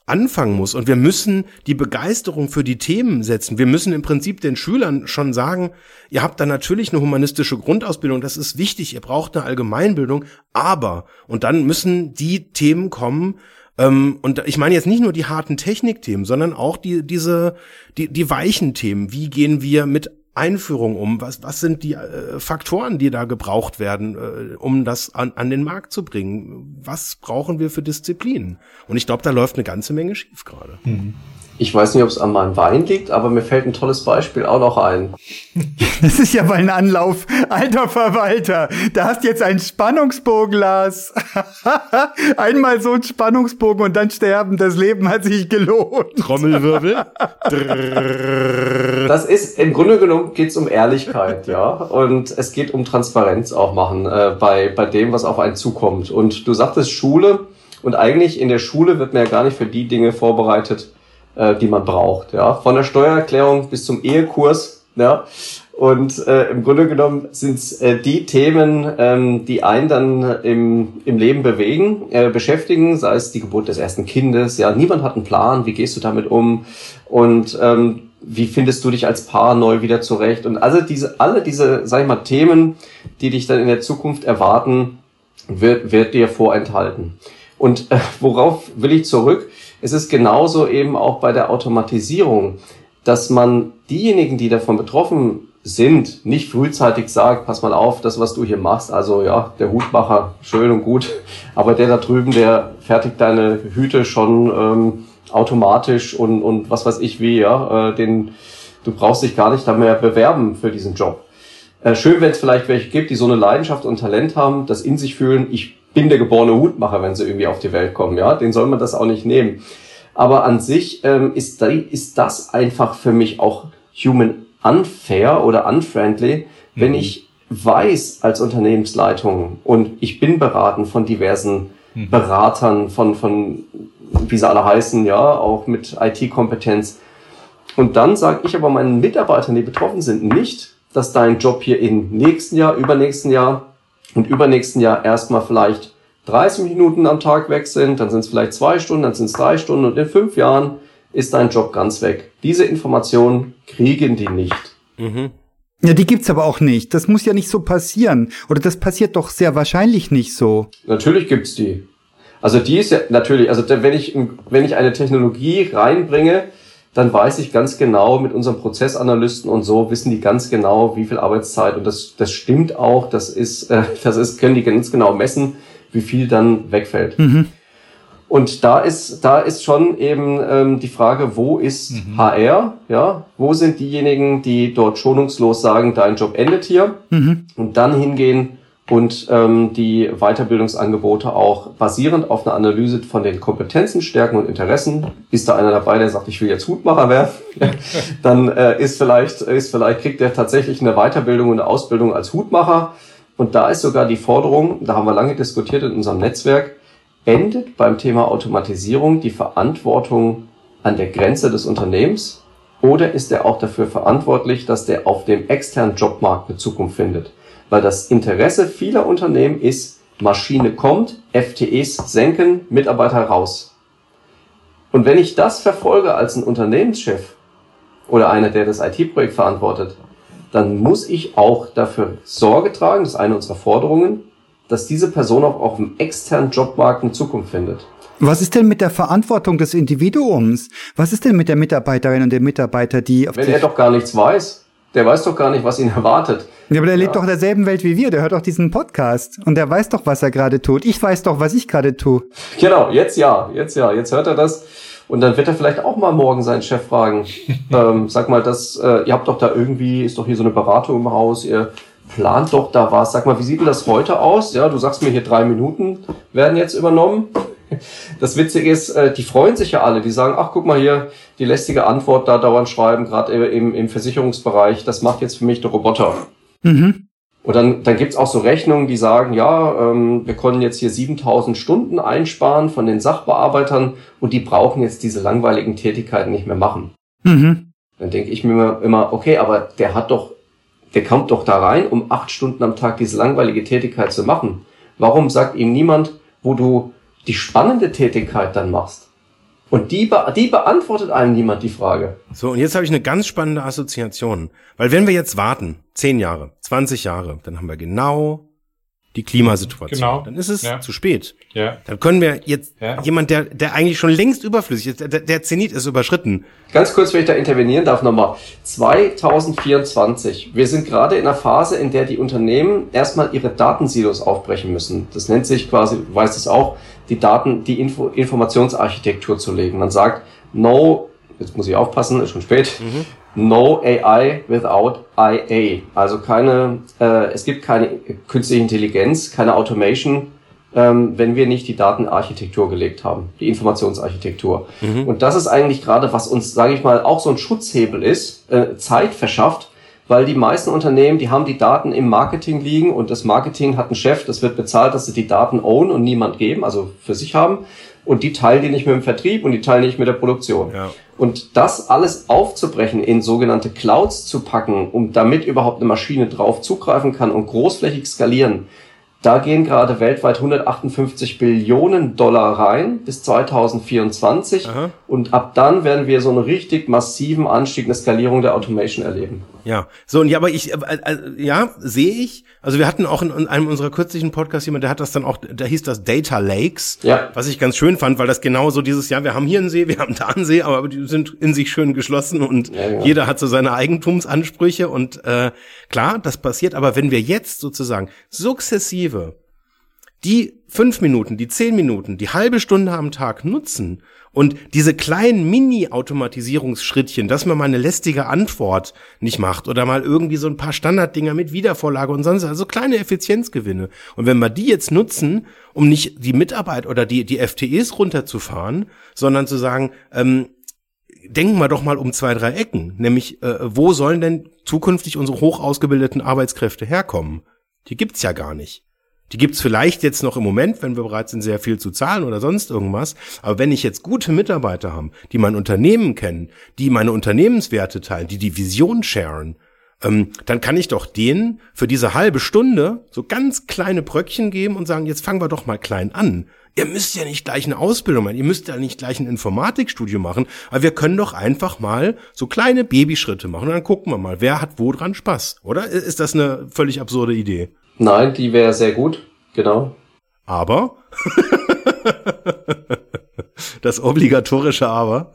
anfangen muss. Und wir müssen die Begeisterung für die Themen setzen. Wir müssen im Prinzip den Schülern schon sagen, ihr habt da natürlich eine humanistische Grundausbildung, das ist wichtig, ihr braucht eine Allgemeinbildung, aber, und dann müssen die Themen kommen, ähm, und ich meine jetzt nicht nur die harten Technikthemen, sondern auch die, diese, die, die weichen Themen. Wie gehen wir mit Einführung um? Was, was sind die äh, Faktoren, die da gebraucht werden, äh, um das an, an den Markt zu bringen? Was brauchen wir für Disziplinen? Und ich glaube, da läuft eine ganze Menge schief gerade. Mhm. Ich weiß nicht, ob es an meinem Wein liegt, aber mir fällt ein tolles Beispiel auch noch ein. [laughs] Das ist ja mal ein Anlauf. Alter Verwalter, da hast jetzt ein Spannungsbogen, Lars. [laughs] Einmal so ein Spannungsbogen und dann sterben. Das Leben hat sich gelohnt. Trommelwirbel. [laughs] das ist, im Grunde genommen geht es um Ehrlichkeit, ja. Und es geht um Transparenz auch machen äh, bei, bei dem, was auf einen zukommt. Und du sagtest Schule. Und eigentlich in der Schule wird man ja gar nicht für die Dinge vorbereitet, äh, die man braucht. Ja, von der Steuererklärung bis zum Ehekurs. Ja, und äh, im Grunde genommen sind es äh, die Themen, ähm, die einen dann im, im Leben bewegen, äh, beschäftigen, sei es die Geburt des ersten Kindes. Ja, niemand hat einen Plan. Wie gehst du damit um? Und ähm, wie findest du dich als Paar neu wieder zurecht? Und also diese, alle diese, sag ich mal, Themen, die dich dann in der Zukunft erwarten, wird, wird dir vorenthalten. Und äh, worauf will ich zurück? Es ist genauso eben auch bei der Automatisierung, dass man diejenigen, die davon betroffen sind, nicht frühzeitig sagt, pass mal auf, das, was du hier machst, also ja, der Hutmacher, schön und gut, aber der da drüben, der fertigt deine Hüte schon ähm, automatisch und, und was weiß ich wie, ja, äh, den, du brauchst dich gar nicht da mehr bewerben für diesen Job. Äh, schön, wenn es vielleicht welche gibt, die so eine Leidenschaft und Talent haben, das in sich fühlen, ich bin der geborene Hutmacher, wenn sie irgendwie auf die Welt kommen. Ja, den soll man das auch nicht nehmen. Aber an sich ähm, ist, ist das einfach für mich auch human unfair oder unfriendly, wenn mhm. ich weiß als Unternehmensleitung und ich bin beraten von diversen mhm. Beratern, von, von, wie sie alle heißen, ja, auch mit IT-Kompetenz. Und dann sage ich aber meinen Mitarbeitern, die betroffen sind, nicht, dass dein Job hier im nächsten Jahr, übernächsten Jahr und übernächsten Jahr erstmal vielleicht 30 Minuten am Tag weg sind, dann sind es vielleicht zwei Stunden, dann sind es drei Stunden und in fünf Jahren ist dein Job ganz weg. Diese Informationen kriegen die nicht. Mhm. Ja, die gibt's aber auch nicht. Das muss ja nicht so passieren. Oder das passiert doch sehr wahrscheinlich nicht so. Natürlich gibt's die. Also die ist ja natürlich, also wenn ich, wenn ich eine Technologie reinbringe, dann weiß ich ganz genau mit unseren Prozessanalysten und so wissen die ganz genau, wie viel Arbeitszeit und das, das stimmt auch, das ist, äh, das ist, können die ganz genau messen, wie viel dann wegfällt. Mhm. Und da ist, da ist schon eben ähm, die Frage, wo ist mhm. HR? Ja, wo sind diejenigen, die dort schonungslos sagen, dein Job endet hier mhm. und dann hingehen und ähm, die Weiterbildungsangebote auch basierend auf einer Analyse von den Kompetenzen, Stärken und Interessen. Ist da einer dabei, der sagt, ich will jetzt Hutmacher werden? [laughs] dann äh, ist vielleicht, ist vielleicht kriegt er tatsächlich eine Weiterbildung und eine Ausbildung als Hutmacher. Und da ist sogar die Forderung, da haben wir lange diskutiert in unserem Netzwerk, endet beim Thema Automatisierung die Verantwortung an der Grenze des Unternehmens oder ist er auch dafür verantwortlich, dass der auf dem externen Jobmarkt eine Zukunft findet? Weil das Interesse vieler Unternehmen ist, Maschine kommt, FTEs senken, Mitarbeiter raus. Und wenn ich das verfolge als ein Unternehmenschef oder einer, der das IT-Projekt verantwortet, dann muss ich auch dafür Sorge tragen, das ist eine unserer Forderungen, dass diese Person auch auf dem externen Jobmarkt eine Zukunft findet. Was ist denn mit der Verantwortung des Individuums? Was ist denn mit der Mitarbeiterin und dem Mitarbeiter, die... Wenn er doch gar nichts weiß, der weiß doch gar nicht, was ihn erwartet. Ja, aber der ja. lebt doch in derselben Welt wie wir, der hört doch diesen Podcast und der weiß doch, was er gerade tut. Ich weiß doch, was ich gerade tue. Genau, jetzt ja, jetzt ja, jetzt hört er das. Und dann wird er vielleicht auch mal morgen seinen Chef fragen. [laughs] ähm, sag mal, das, äh, ihr habt doch da irgendwie, ist doch hier so eine Beratung im Haus, ihr plant doch da was. Sag mal, wie sieht denn das heute aus? Ja, du sagst mir hier drei Minuten werden jetzt übernommen. [laughs] Das Witzige ist, äh, die freuen sich ja alle. Die sagen, ach guck mal hier, die lästige Antwort da dauernd schreiben, gerade im, im Versicherungsbereich, das macht jetzt für mich der Roboter. Mhm. Und dann, dann gibt's auch so Rechnungen, die sagen, ja, ähm, wir konnten jetzt hier 7000 Stunden einsparen von den Sachbearbeitern und die brauchen jetzt diese langweiligen Tätigkeiten nicht mehr machen. Mhm. Dann denke ich mir immer, okay, aber der hat doch der kommt doch da rein, um acht Stunden am Tag diese langweilige Tätigkeit zu machen. Warum sagt ihm niemand, wo du die spannende Tätigkeit dann machst? Und die, be die beantwortet einem niemand die Frage. So, und jetzt habe ich eine ganz spannende Assoziation. Weil wenn wir jetzt warten, zehn Jahre, 20 Jahre, dann haben wir genau die Klimasituation. Genau. Dann ist es ja. zu spät. Ja. Dann können wir jetzt ja. jemand, der, der eigentlich schon längst überflüssig ist, der, der Zenit ist überschritten. Ganz kurz, wenn ich da intervenieren darf nochmal. 2024. Wir sind gerade in einer Phase, in der die Unternehmen erstmal ihre Datensilos aufbrechen müssen. Das nennt sich quasi, du weißt es auch, die Daten, die Info, Informationsarchitektur zu legen. Man sagt, no, jetzt muss ich aufpassen, ist schon spät. Mhm No AI without IA. Also keine, äh, es gibt keine künstliche Intelligenz, keine Automation, ähm, wenn wir nicht die Datenarchitektur gelegt haben, die Informationsarchitektur. Mhm. Und das ist eigentlich gerade, was uns, sage ich mal, auch so ein Schutzhebel ist, äh, Zeit verschafft, weil die meisten Unternehmen, die haben die Daten im Marketing liegen und das Marketing hat einen Chef, das wird bezahlt, dass sie die Daten own und niemand geben, also für sich haben und die teilen die nicht mit dem Vertrieb und die teilen die nicht mit der Produktion. Ja. Und das alles aufzubrechen, in sogenannte Clouds zu packen, um damit überhaupt eine Maschine drauf zugreifen kann und großflächig skalieren, da gehen gerade weltweit 158 Billionen Dollar rein bis 2024. Aha. Und ab dann werden wir so einen richtig massiven Anstieg, eine Skalierung der Automation erleben. Ja, so und ja, aber ich, äh, äh, ja, sehe ich. Also wir hatten auch in, in einem unserer kürzlichen Podcasts jemand, der hat das dann auch, da hieß das Data Lakes, ja. was ich ganz schön fand, weil das genau so dieses, ja, wir haben hier einen See, wir haben da einen See, aber die sind in sich schön geschlossen und ja, ja. jeder hat so seine Eigentumsansprüche und äh, klar, das passiert, aber wenn wir jetzt sozusagen sukzessive die fünf Minuten, die zehn Minuten, die halbe Stunde am Tag nutzen und diese kleinen Mini-Automatisierungsschrittchen, dass man mal eine lästige Antwort nicht macht oder mal irgendwie so ein paar Standarddinger mit Wiedervorlage und sonst, also kleine Effizienzgewinne. Und wenn wir die jetzt nutzen, um nicht die Mitarbeit oder die, die FTEs runterzufahren, sondern zu sagen, ähm, denken wir doch mal um zwei, drei Ecken. Nämlich, äh, wo sollen denn zukünftig unsere hoch ausgebildeten Arbeitskräfte herkommen? Die gibt's ja gar nicht. Die gibt's vielleicht jetzt noch im Moment, wenn wir bereit sind, sehr viel zu zahlen oder sonst irgendwas. Aber wenn ich jetzt gute Mitarbeiter habe, die mein Unternehmen kennen, die meine Unternehmenswerte teilen, die die Vision sharen, ähm, dann kann ich doch denen für diese halbe Stunde so ganz kleine Bröckchen geben und sagen, jetzt fangen wir doch mal klein an. Ihr müsst ja nicht gleich eine Ausbildung machen, ihr müsst ja nicht gleich ein Informatikstudium machen, aber wir können doch einfach mal so kleine Babyschritte machen und dann gucken wir mal, wer hat wo dran Spaß, oder? Ist das eine völlig absurde Idee? Nein, die wäre sehr gut, genau. Aber [laughs] das obligatorische Aber.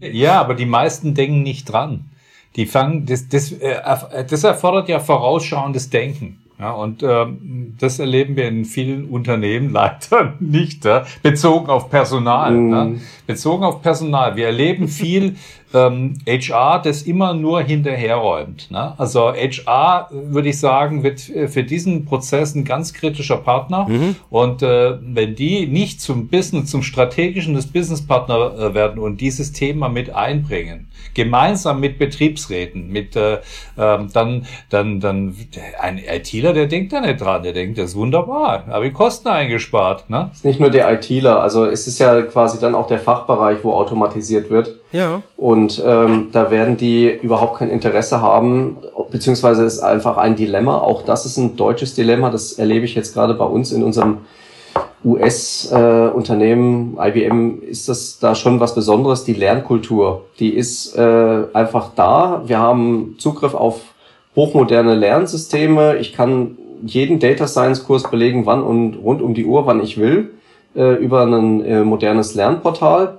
Ja, aber die meisten denken nicht dran. Die fangen, das, das, äh, das erfordert ja vorausschauendes Denken. Ja, und ähm, das erleben wir in vielen Unternehmen [laughs] leider nicht, ja, bezogen auf Personal. Mm. Ja, bezogen auf Personal. Wir erleben viel ähm, HR, das immer nur hinterherräumt. Ne? Also HR, würde ich sagen, wird für diesen Prozess ein ganz kritischer Partner. Mhm. Und äh, wenn die nicht zum Business, zum strategischen des Businesspartner äh, werden und dieses Thema mit einbringen, gemeinsam mit Betriebsräten, mit äh, ähm, dann, dann, dann ein ITler, der denkt da nicht dran, der denkt, das ist wunderbar, habe ich Kosten eingespart. Ne? ist nicht nur der ITler, also es ist ja quasi dann auch der Fachbereich, wo automatisiert wird. Ja. Und ähm, da werden die überhaupt kein Interesse haben, beziehungsweise ist einfach ein Dilemma. Auch das ist ein deutsches Dilemma. Das erlebe ich jetzt gerade bei uns in unserem US-Unternehmen, äh, IBM, ist das da schon was Besonderes. Die Lernkultur, die ist äh, einfach da. Wir haben Zugriff auf hochmoderne Lernsysteme. Ich kann jeden Data Science Kurs belegen, wann und rund um die Uhr, wann ich will, äh, über ein äh, modernes Lernportal.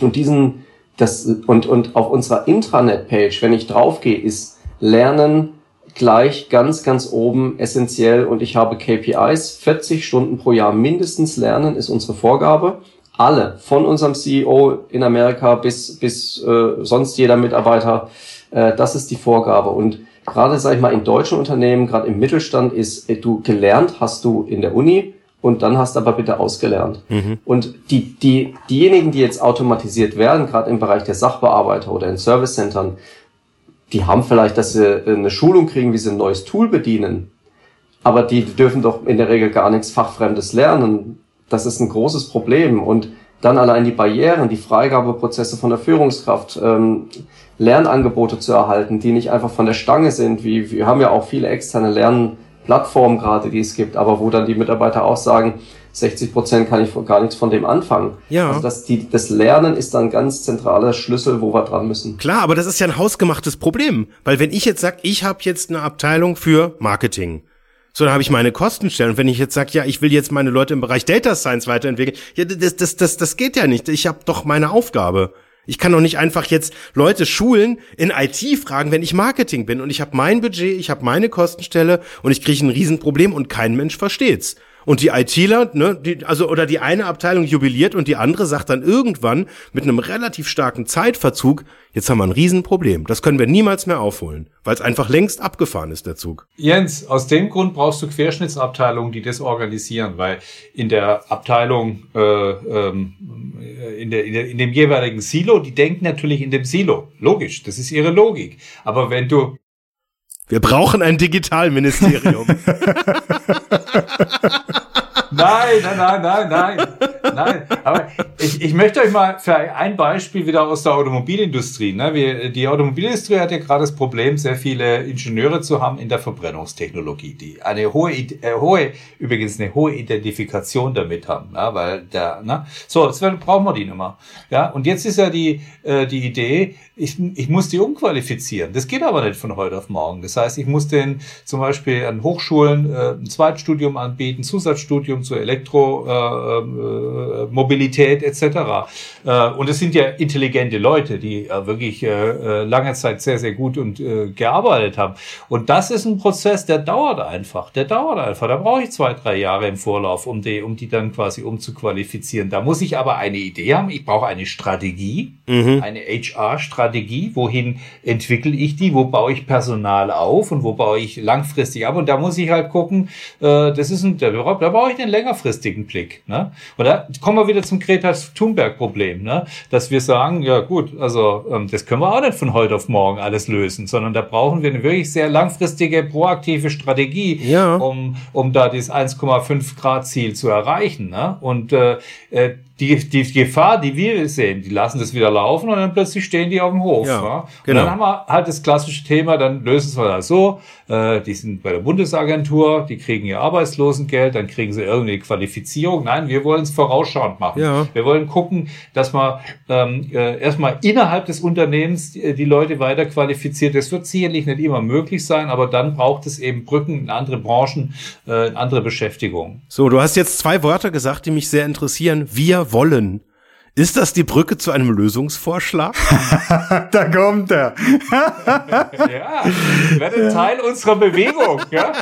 Und diesen, das, und, und auf unserer Intranet-Page, wenn ich draufgehe, ist Lernen gleich ganz, ganz oben essentiell und ich habe KPIs. 40 Stunden pro Jahr mindestens lernen ist unsere Vorgabe. Alle, von unserem CEO in Amerika bis, bis äh, sonst jeder Mitarbeiter, äh, das ist die Vorgabe. Und gerade, sag ich mal, in deutschen Unternehmen, gerade im Mittelstand, ist, äh, du gelernt hast du in der Uni und dann hast du aber bitte ausgelernt. Mhm. Und die, die, diejenigen, die jetzt automatisiert werden, gerade im Bereich der Sachbearbeiter oder in Servicecentern, die haben vielleicht, dass sie eine Schulung kriegen, wie sie ein neues Tool bedienen. Aber die dürfen doch in der Regel gar nichts Fachfremdes lernen. Das ist ein großes Problem. Und dann allein die Barrieren, die Freigabeprozesse von der Führungskraft, ähm, Lernangebote zu erhalten, die nicht einfach von der Stange sind. Wie wir haben ja auch viele externe Lernplattformen gerade, die es gibt, aber wo dann die Mitarbeiter auch sagen, 60 Prozent kann ich gar nichts von dem anfangen. Ja. Also das, die, das Lernen ist dann ganz zentraler Schlüssel, wo wir dran müssen. Klar, aber das ist ja ein hausgemachtes Problem. Weil wenn ich jetzt sage, ich habe jetzt eine Abteilung für Marketing, so dann habe ich meine Kostenstellen. Und wenn ich jetzt sage, ja, ich will jetzt meine Leute im Bereich Data Science weiterentwickeln, ja, das, das, das, das geht ja nicht. Ich habe doch meine Aufgabe. Ich kann doch nicht einfach jetzt Leute schulen in IT fragen, wenn ich Marketing bin und ich habe mein Budget, ich habe meine Kostenstelle und ich kriege ein Riesenproblem und kein Mensch versteht's. Und die ITler, ne, die, also oder die eine Abteilung jubiliert und die andere sagt dann irgendwann mit einem relativ starken Zeitverzug, jetzt haben wir ein Riesenproblem. Das können wir niemals mehr aufholen, weil es einfach längst abgefahren ist, der Zug. Jens, aus dem Grund brauchst du Querschnittsabteilungen, die das organisieren, weil in der Abteilung, äh, ähm, in, der, in, der, in dem jeweiligen Silo, die denken natürlich in dem Silo. Logisch, das ist ihre Logik. Aber wenn du wir brauchen ein Digitalministerium. [laughs] nein, nein, nein, nein, nein, nein. Aber ich, ich möchte euch mal für ein Beispiel wieder aus der Automobilindustrie. Ne? Wir, die Automobilindustrie hat ja gerade das Problem, sehr viele Ingenieure zu haben in der Verbrennungstechnologie, die eine hohe, äh, hohe, übrigens eine hohe Identifikation damit haben, ne? weil der, ne? so, jetzt brauchen wir die Nummer. Ja, und jetzt ist ja die, äh, die Idee, ich, ich muss die umqualifizieren. Das geht aber nicht von heute auf morgen. Das heißt, ich muss den zum Beispiel an Hochschulen äh, ein Zweitstudium anbieten, Zusatzstudium zur Elektromobilität äh, äh, etc. Äh, und es sind ja intelligente Leute, die äh, wirklich äh, äh, lange Zeit sehr, sehr gut und äh, gearbeitet haben. Und das ist ein Prozess, der dauert einfach. Der dauert einfach. Da brauche ich zwei, drei Jahre im Vorlauf, um die, um die dann quasi umzuqualifizieren. Da muss ich aber eine Idee haben. Ich brauche eine Strategie, mhm. eine HR-Strategie Strategie, wohin entwickle ich die, wo baue ich Personal auf und wo baue ich langfristig ab. Und da muss ich halt gucken, äh, das ist ein, da, da brauche ich einen längerfristigen Blick. Ne? Und da kommen wir wieder zum Greta Thunberg-Problem, ne? dass wir sagen, ja gut, also ähm, das können wir auch nicht von heute auf morgen alles lösen, sondern da brauchen wir eine wirklich sehr langfristige, proaktive Strategie, Ja. um, um da dieses 1,5 Grad Ziel zu erreichen. Ne? Und äh, äh, die, die Gefahr, die wir sehen, die lassen das wieder laufen und dann plötzlich stehen die auf dem Hof. Ja, Ja, Und genau. dann haben wir halt das klassische Thema, dann lösen wir das so, äh, die sind bei der Bundesagentur, die kriegen ihr Arbeitslosengeld, dann kriegen sie irgendwie Qualifizierung. Nein, wir wollen es vorausschauend machen. Ja. Wir wollen gucken, dass man ähm, äh, erstmal innerhalb des Unternehmens die, die Leute weiter qualifiziert. Das wird sicherlich nicht immer möglich sein, aber dann braucht es eben Brücken in andere Branchen, äh, in andere Beschäftigung. So, du hast jetzt zwei Wörter gesagt, die mich sehr interessieren. Wir wollen. Ist das die Brücke zu einem Lösungsvorschlag? [laughs] Da kommt er. Ja, werde Teil unserer Bewegung. Ja?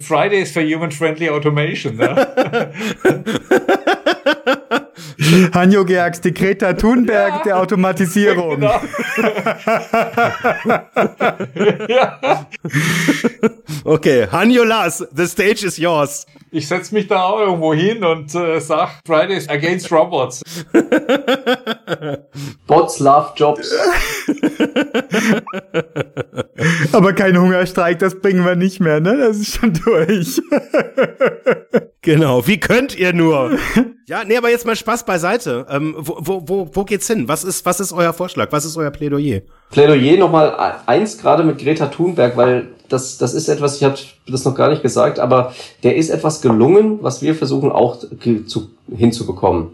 Fridays for Human Friendly Automation. Ne? [laughs] Hanjo Gerks, die Greta Thunberg der Automatisierung. Genau. [laughs] ja. Okay, Hanjo Lars, the stage is yours. Ich setze mich da auch irgendwo hin und äh, sag Fridays against Robots. Bots love Jobs. Aber kein Hungerstreik, das bringen wir nicht mehr, ne? Das ist schon durch. [laughs] Genau, wie könnt ihr nur? Ja, nee, aber jetzt mal Spaß beiseite. Ähm, wo, wo, wo, wo geht's hin? Was ist, was ist euer Vorschlag? Was ist euer Plädoyer? Plädoyer nochmal eins gerade mit Greta Thunberg, weil das, das ist etwas, ich habe das noch gar nicht gesagt, aber der ist etwas gelungen, was wir versuchen auch zu, hinzubekommen.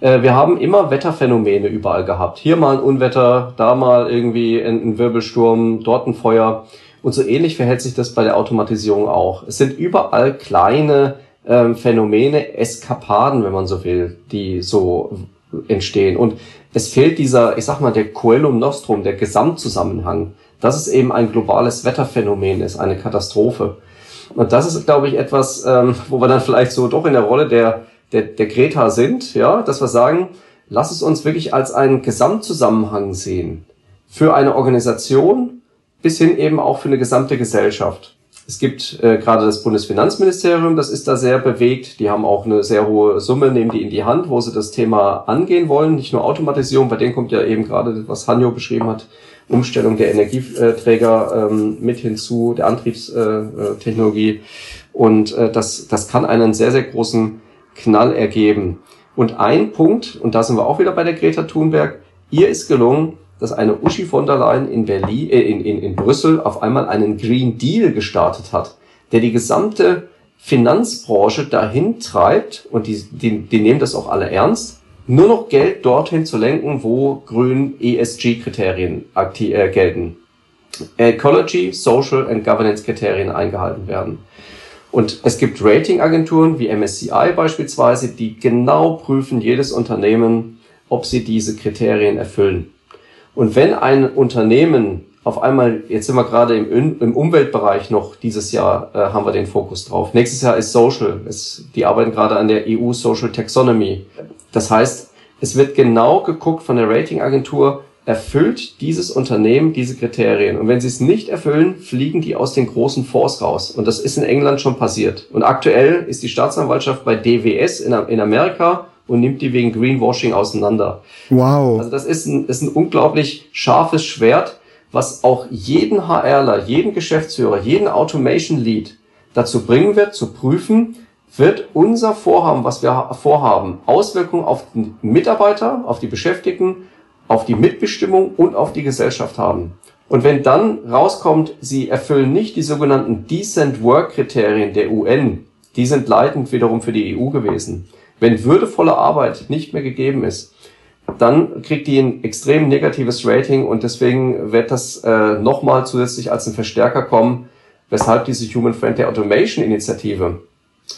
Äh, wir haben immer Wetterphänomene überall gehabt. Hier mal ein Unwetter, da mal irgendwie ein, ein Wirbelsturm, dort ein Feuer. Und so ähnlich verhält sich das bei der Automatisierung auch. Es sind überall kleine ähm, Phänomene, Eskapaden, wenn man so will, die so entstehen. Und es fehlt dieser, ich sag mal, der Coelum Nostrum, der Gesamtzusammenhang, dass es eben ein globales Wetterphänomen ist, eine Katastrophe. Und das ist, glaube ich, etwas, ähm, wo wir dann vielleicht so doch in der Rolle der, der, der Greta sind, ja, dass wir sagen, lass es uns wirklich als einen Gesamtzusammenhang sehen. Für eine Organisation bis hin eben auch für eine gesamte Gesellschaft. Es gibt äh, gerade das Bundesfinanzministerium, das ist da sehr bewegt. Die haben auch eine sehr hohe Summe, nehmen die in die Hand, wo sie das Thema angehen wollen. Nicht nur Automatisierung, bei denen kommt ja eben gerade, was Hanjo beschrieben hat, Umstellung der Energieträger ähm, mit hinzu, der Antriebstechnologie. Und äh, das, das kann einen sehr, sehr großen Knall ergeben. Und ein Punkt, und da sind wir auch wieder bei der Greta Thunberg, ihr ist gelungen, dass eine Uschi von der Leyen in Berlin, äh, in, in, in Brüssel auf einmal einen Green Deal gestartet hat, der die gesamte Finanzbranche dahin treibt, und die, die, die nehmen das auch alle ernst, nur noch Geld dorthin zu lenken, wo grün ESG-Kriterien äh, gelten. Ecology, Social and Governance Kriterien eingehalten werden. Und es gibt Ratingagenturen wie MSCI beispielsweise, die genau prüfen jedes Unternehmen, ob sie diese Kriterien erfüllen. Und wenn ein Unternehmen auf einmal, jetzt sind wir gerade im, im Umweltbereich noch, dieses Jahr äh, haben wir den Fokus drauf. Nächstes Jahr ist Social. Es, die arbeiten gerade an der EU Social Taxonomy. Das heißt, es wird genau geguckt von der Ratingagentur, erfüllt dieses Unternehmen diese Kriterien. Und wenn sie es nicht erfüllen, fliegen die aus den großen Fonds raus. Und das ist in England schon passiert. Und aktuell ist die Staatsanwaltschaft bei DWS in, in Amerika und nimmt die wegen Greenwashing auseinander. Wow. Also das ist ein, ist ein unglaublich scharfes Schwert, was auch jeden HRler, jeden Geschäftsführer, jeden Automation Lead dazu bringen wird, zu prüfen, wird unser Vorhaben, was wir vorhaben, Auswirkungen auf den Mitarbeiter, auf die Beschäftigten, auf die Mitbestimmung und auf die Gesellschaft haben. Und wenn dann rauskommt, sie erfüllen nicht die sogenannten Decent Work Kriterien der UN, die sind leitend wiederum für die EU gewesen. Wenn würdevolle Arbeit nicht mehr gegeben ist, dann kriegt die ein extrem negatives Rating und deswegen wird das äh, nochmal zusätzlich als ein Verstärker kommen, weshalb diese Human Friendly Automation Initiative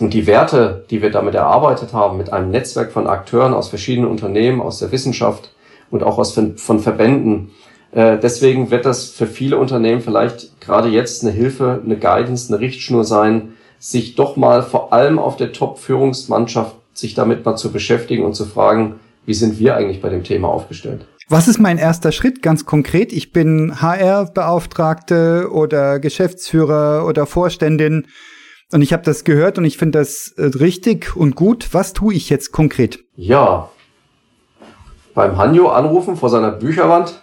und die Werte, die wir damit erarbeitet haben, mit einem Netzwerk von Akteuren aus verschiedenen Unternehmen, aus der Wissenschaft und auch aus von, Verbänden, äh, deswegen wird das für viele Unternehmen vielleicht gerade jetzt eine Hilfe, eine Guidance, eine Richtschnur sein, sich doch mal vor allem auf der Top-Führungsmannschaft sich damit mal zu beschäftigen und zu fragen, wie sind wir eigentlich bei dem Thema aufgestellt? Was ist mein erster Schritt ganz konkret? Ich bin HR-Beauftragte oder Geschäftsführer oder Vorständin. Und ich habe das gehört und ich finde das äh, richtig und gut. Was tue ich jetzt konkret? Ja, beim Hanjo anrufen vor seiner Bücherwand.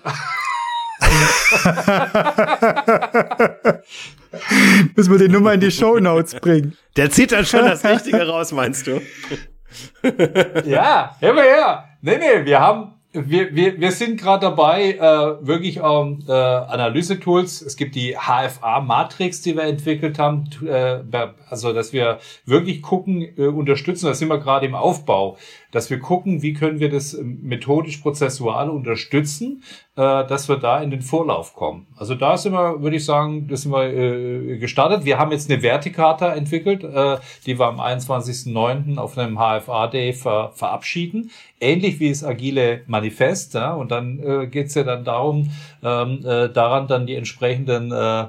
[laughs] Müssen wir die Nummer in die Show Notes bringen. Der zieht dann schon das Richtige raus, meinst du? [laughs] ja, hör mal her. Nee, nee, wir haben, wir, wir, wir sind gerade dabei, äh, wirklich ähm, äh, Analyse-Tools. Es gibt die HFA-Matrix, die wir entwickelt haben, äh, also dass wir wirklich gucken, äh, unterstützen, da sind wir gerade im Aufbau, dass wir gucken, wie können wir das methodisch-prozessual unterstützen, äh, dass wir da in den Vorlauf kommen. Also da sind wir, würde ich sagen, das sind wir äh, gestartet. Wir haben jetzt eine Vertikata entwickelt, äh, die wir am 21.09. auf einem HFA-Day ver verabschieden. Ähnlich wie das agile Manifest. Ja? Und dann äh, geht es ja dann darum, ähm, äh, daran dann die entsprechenden äh,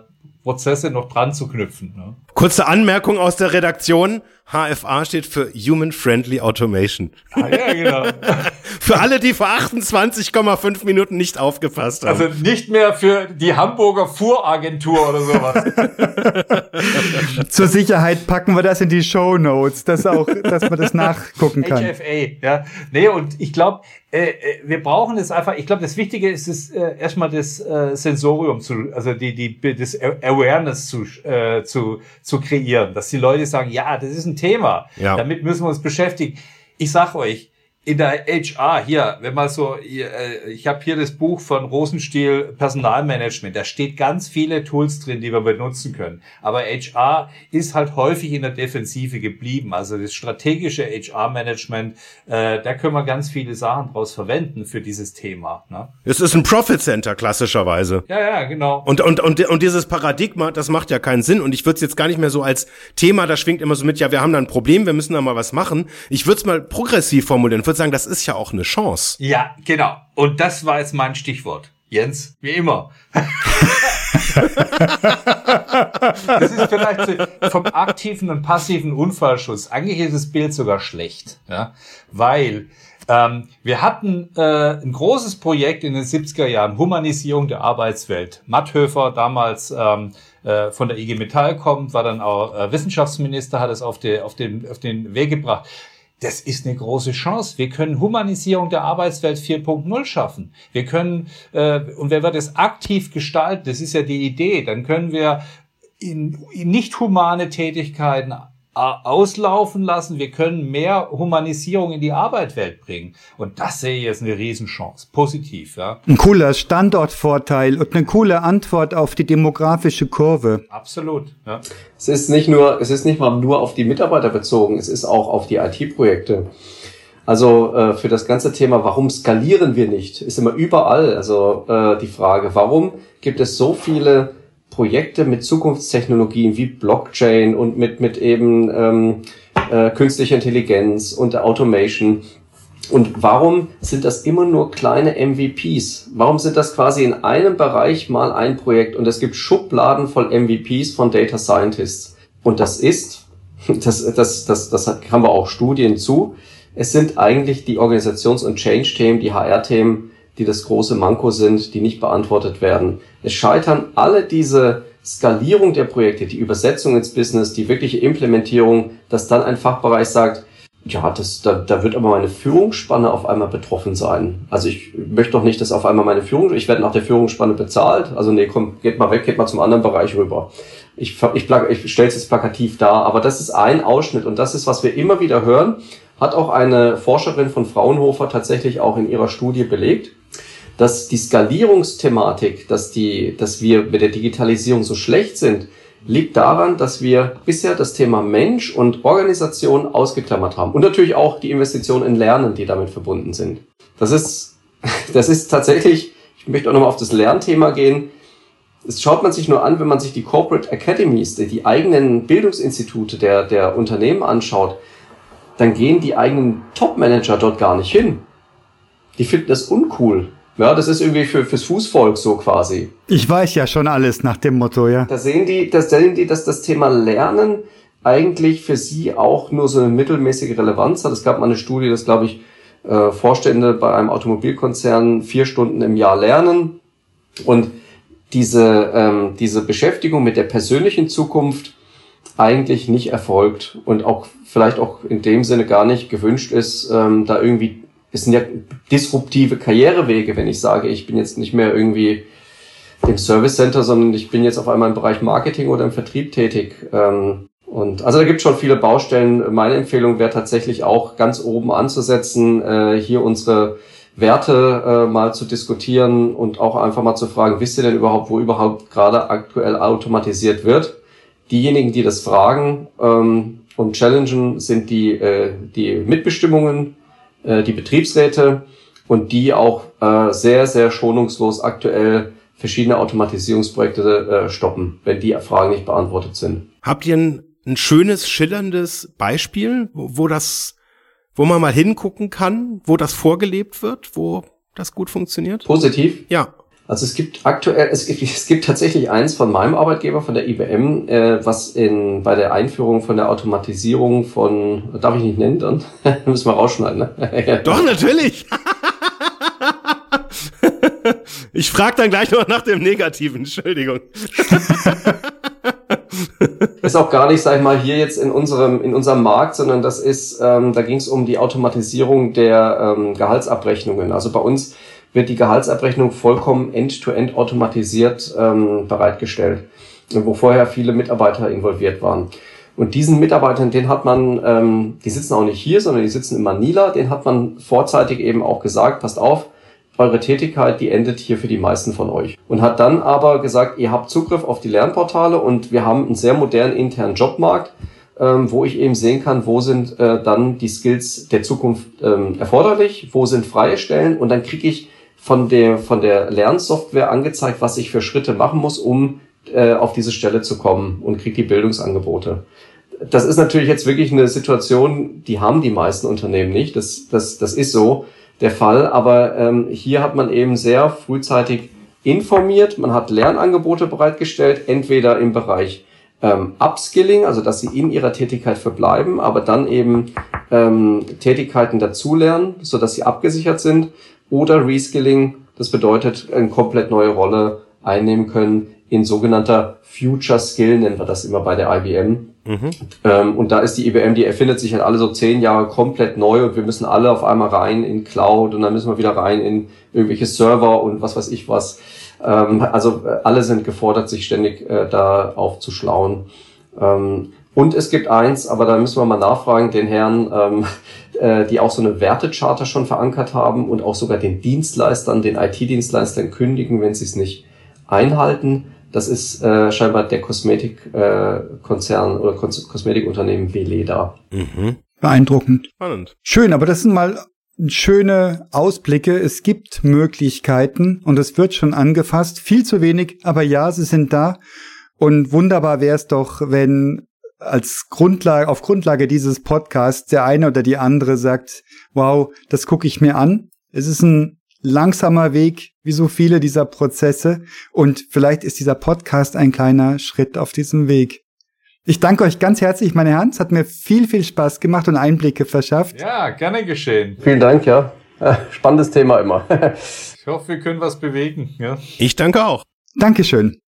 Prozesse noch dran zu knüpfen. Ne? Kurze Anmerkung aus der Redaktion. HFA steht für Human Friendly Automation. Ah, ja, genau. [laughs] für alle, die vor 28,5 Minuten nicht aufgepasst haben. Also nicht mehr für die Hamburger Fuhragentur oder sowas. [laughs] Zur Sicherheit packen wir das in die Show Notes, dass auch, dass man das nachgucken kann. HFA, ja. Nee, und ich glaube, äh, äh, wir brauchen es einfach, ich glaube, das Wichtige ist es äh, erstmal das äh, Sensorium zu, also die, die, das Awareness zu, äh, zu, zu kreieren, dass die Leute sagen, ja, das ist ein Thema, ja. damit müssen wir uns beschäftigen. Ich sag euch, in der HR hier, wenn man so, äh, ich habe hier das Buch von Rosenstiel Personalmanagement, da steht ganz viele Tools drin, die wir benutzen können. Aber HR ist halt häufig in der Defensive geblieben. Also das strategische HR-Management, äh, da können wir ganz viele Sachen draus verwenden für dieses Thema. Ne? Es ist ein Profit Center klassischerweise. Ja, ja, genau. Und und und und dieses Paradigma, das macht ja keinen Sinn. Und ich würde es jetzt gar nicht mehr so als Thema, da schwingt immer so mit, ja, wir haben da ein Problem, wir müssen da mal was machen. Ich würde es mal progressiv formulieren würde sagen, das ist ja auch eine Chance. Ja, genau. Und das war jetzt mein Stichwort. Jens, wie immer. [laughs] das ist vielleicht vom aktiven und passiven Unfallschutz. Eigentlich ist das Bild sogar schlecht, ja, weil ähm, wir hatten äh, ein großes Projekt in den 70er Jahren, Humanisierung der Arbeitswelt. Matthöfer, damals ähm, äh, von der IG Metall kommt, war dann auch äh, Wissenschaftsminister, hat es auf, die, auf, den, auf den Weg gebracht das ist eine große Chance. Wir können Humanisierung der Arbeitswelt 4.0 schaffen. Wir können, äh, und wer wird es aktiv gestalten, das ist ja die Idee, dann können wir in, in nicht humane Tätigkeiten auslaufen lassen. Wir können mehr Humanisierung in die Arbeitswelt bringen. Und das sehe ich als eine Riesenchance. Positiv, ja. Ein cooler Standortvorteil und eine coole Antwort auf die demografische Kurve. Absolut, ja. Es ist nicht nur, es ist nicht mal nur auf die Mitarbeiter bezogen, es ist auch auf die IT-Projekte. Also äh, für das ganze Thema, warum skalieren wir nicht, ist immer überall. Also äh, die Frage, warum gibt es so viele Projekte mit Zukunftstechnologien wie Blockchain und mit, mit eben ähm, äh, künstlicher Intelligenz und Automation. Und warum sind das immer nur kleine MVPs? Warum sind das quasi in einem Bereich mal ein Projekt und es gibt Schubladen voll MVPs von Data Scientists? Und das ist, [laughs] das, das, das, das haben wir auch Studien zu, es sind eigentlich die Organisations- und Change-Themen, die HR-Themen, die das große Manko sind, die nicht beantwortet werden. Es scheitern alle diese Skalierung der Projekte, die Übersetzung ins Business, die wirkliche Implementierung, dass dann ein Fachbereich sagt, ja, das, da, da wird aber meine Führungsspanne auf einmal betroffen sein. Also ich möchte doch nicht, dass auf einmal meine Führung, ich werde nach der Führungsspanne bezahlt. Also nee, komm, geht mal weg, geht mal zum anderen Bereich rüber. Ich, ich, ich stelle es jetzt plakativ dar, aber das ist ein Ausschnitt und das ist, was wir immer wieder hören, hat auch eine Forscherin von Fraunhofer tatsächlich auch in ihrer Studie belegt dass die Skalierungsthematik, dass, die, dass wir mit der Digitalisierung so schlecht sind, liegt daran, dass wir bisher das Thema Mensch und Organisation ausgeklammert haben. Und natürlich auch die Investition in Lernen, die damit verbunden sind. Das ist, [laughs] das ist tatsächlich, ich möchte auch nochmal auf das Lernthema gehen. Es schaut man sich nur an, wenn man sich die Corporate Academies, die eigenen Bildungsinstitute der, der Unternehmen anschaut, dann gehen die eigenen Top-Manager dort gar nicht hin. Die finden das uncool. Ja, das ist irgendwie für, fürs Fußvolk so quasi. Ich weiß ja schon alles nach dem Motto, ja. Da sehen die, da sehen die, dass das Thema Lernen eigentlich für sie auch nur so eine mittelmäßige Relevanz hat. Es gab mal eine Studie, dass, glaube ich, äh, Vorstände bei einem Automobilkonzern vier Stunden im Jahr lernen. Und diese, ähm, diese Beschäftigung mit der persönlichen Zukunft eigentlich nicht erfolgt und auch vielleicht auch in dem Sinne gar nicht gewünscht ist, ähm, da irgendwie, es sind ja disruptive Karrierewege, wenn ich sage, ich bin jetzt nicht mehr irgendwie im Service Center, sondern ich bin jetzt auf einmal im Bereich Marketing oder im Vertrieb tätig. Ähm, und also da gibt es schon viele Baustellen. Meine Empfehlung wäre tatsächlich auch ganz oben anzusetzen, äh, hier unsere Werte äh, mal zu diskutieren und auch einfach mal zu fragen, wisst ihr denn überhaupt, wo überhaupt gerade aktuell automatisiert wird? Diejenigen, die das fragen ähm, und challengen, sind die, äh, die Mitbestimmungen, äh, die Betriebsräte und die auch äh, sehr, sehr schonungslos aktuell verschiedene Automatisierungsprojekte äh, stoppen, wenn die Fragen nicht beantwortet sind. Habt ihr ein, ein schönes, schillerndes Beispiel, wo, wo das wo man mal hingucken kann, wo das vorgelebt wird, wo das gut funktioniert? Positiv? Ja. Also es gibt aktuell, es gibt, es gibt tatsächlich eins von meinem Arbeitgeber, von der IBM, äh, was in, bei der Einführung von der Automatisierung von, darf ich nicht nennen dann? [laughs] Müssen wir rausschneiden, ne? [laughs] Doch, natürlich! ich frage dann gleich noch nach dem Negativen, Entschuldigung. ist auch gar nicht, sag ich mal, hier jetzt in unserem, in unserem Markt, sondern das ist, ähm, da ging es um die Automatisierung der ähm, Gehaltsabrechnungen. Also bei uns wird die Gehaltsabrechnung vollkommen end-to-end -end automatisiert ähm, bereitgestellt, wo vorher viele Mitarbeiter involviert waren. Und diesen Mitarbeitern, den hat man, ähm, die sitzen auch nicht hier, sondern die sitzen in Manila, den hat man vorzeitig eben auch gesagt, passt auf, eure Tätigkeit, die endet hier für die meisten von euch. Und hat dann aber gesagt, ihr habt Zugriff auf die Lernportale und wir haben einen sehr modernen internen Jobmarkt, ähm, wo ich eben sehen kann, wo sind äh, dann die Skills der Zukunft ähm, erforderlich, wo sind freie Stellen und dann kriege ich von der, von der Lernsoftware angezeigt, was ich für Schritte machen muss, um äh, auf diese Stelle zu kommen und kriege die Bildungsangebote. Das ist natürlich jetzt wirklich eine Situation, die haben die meisten Unternehmen nicht. Das, das, das ist so der Fall. Aber ähm, hier hat man eben sehr frühzeitig informiert, man hat Lernangebote bereitgestellt, entweder im Bereich ähm, Upskilling, also dass sie in ihrer Tätigkeit verbleiben, aber dann eben ähm, Tätigkeiten dazulernen, so dass sie abgesichert sind, oder Reskilling, das bedeutet eine komplett neue Rolle einnehmen können in sogenannter Future Skill, nennen wir das immer bei der IBM. Mhm. Ähm, und da ist die IBM, die erfindet sich halt alle so zehn Jahre komplett neu und wir müssen alle auf einmal rein in Cloud und dann müssen wir wieder rein in irgendwelche Server und was weiß ich was. Ähm, also äh, alle sind gefordert, sich ständig äh, da aufzuschlauen. Ähm, und es gibt eins, aber da müssen wir mal nachfragen, den Herren, ähm, äh, die auch so eine Wertecharter schon verankert haben und auch sogar den Dienstleistern, den IT-Dienstleistern kündigen, wenn sie es nicht einhalten. Das ist äh, scheinbar der Kosmetikkonzern äh, oder Kos Kosmetikunternehmen Veleda. Mhm. Beeindruckend. Spannend. Schön, aber das sind mal schöne Ausblicke. Es gibt Möglichkeiten und es wird schon angefasst. Viel zu wenig, aber ja, sie sind da. Und wunderbar wäre es doch, wenn als Grundlage, auf Grundlage dieses Podcasts der eine oder die andere sagt, wow, das gucke ich mir an. Es ist ein langsamer Weg, wie so viele dieser Prozesse. Und vielleicht ist dieser Podcast ein kleiner Schritt auf diesem Weg. Ich danke euch ganz herzlich, meine Herren. Es hat mir viel, viel Spaß gemacht und Einblicke verschafft. Ja, gerne geschehen. Vielen Dank, ja. Äh, spannendes Thema immer. [laughs] ich hoffe, wir können was bewegen. Ja. Ich danke auch. Dankeschön.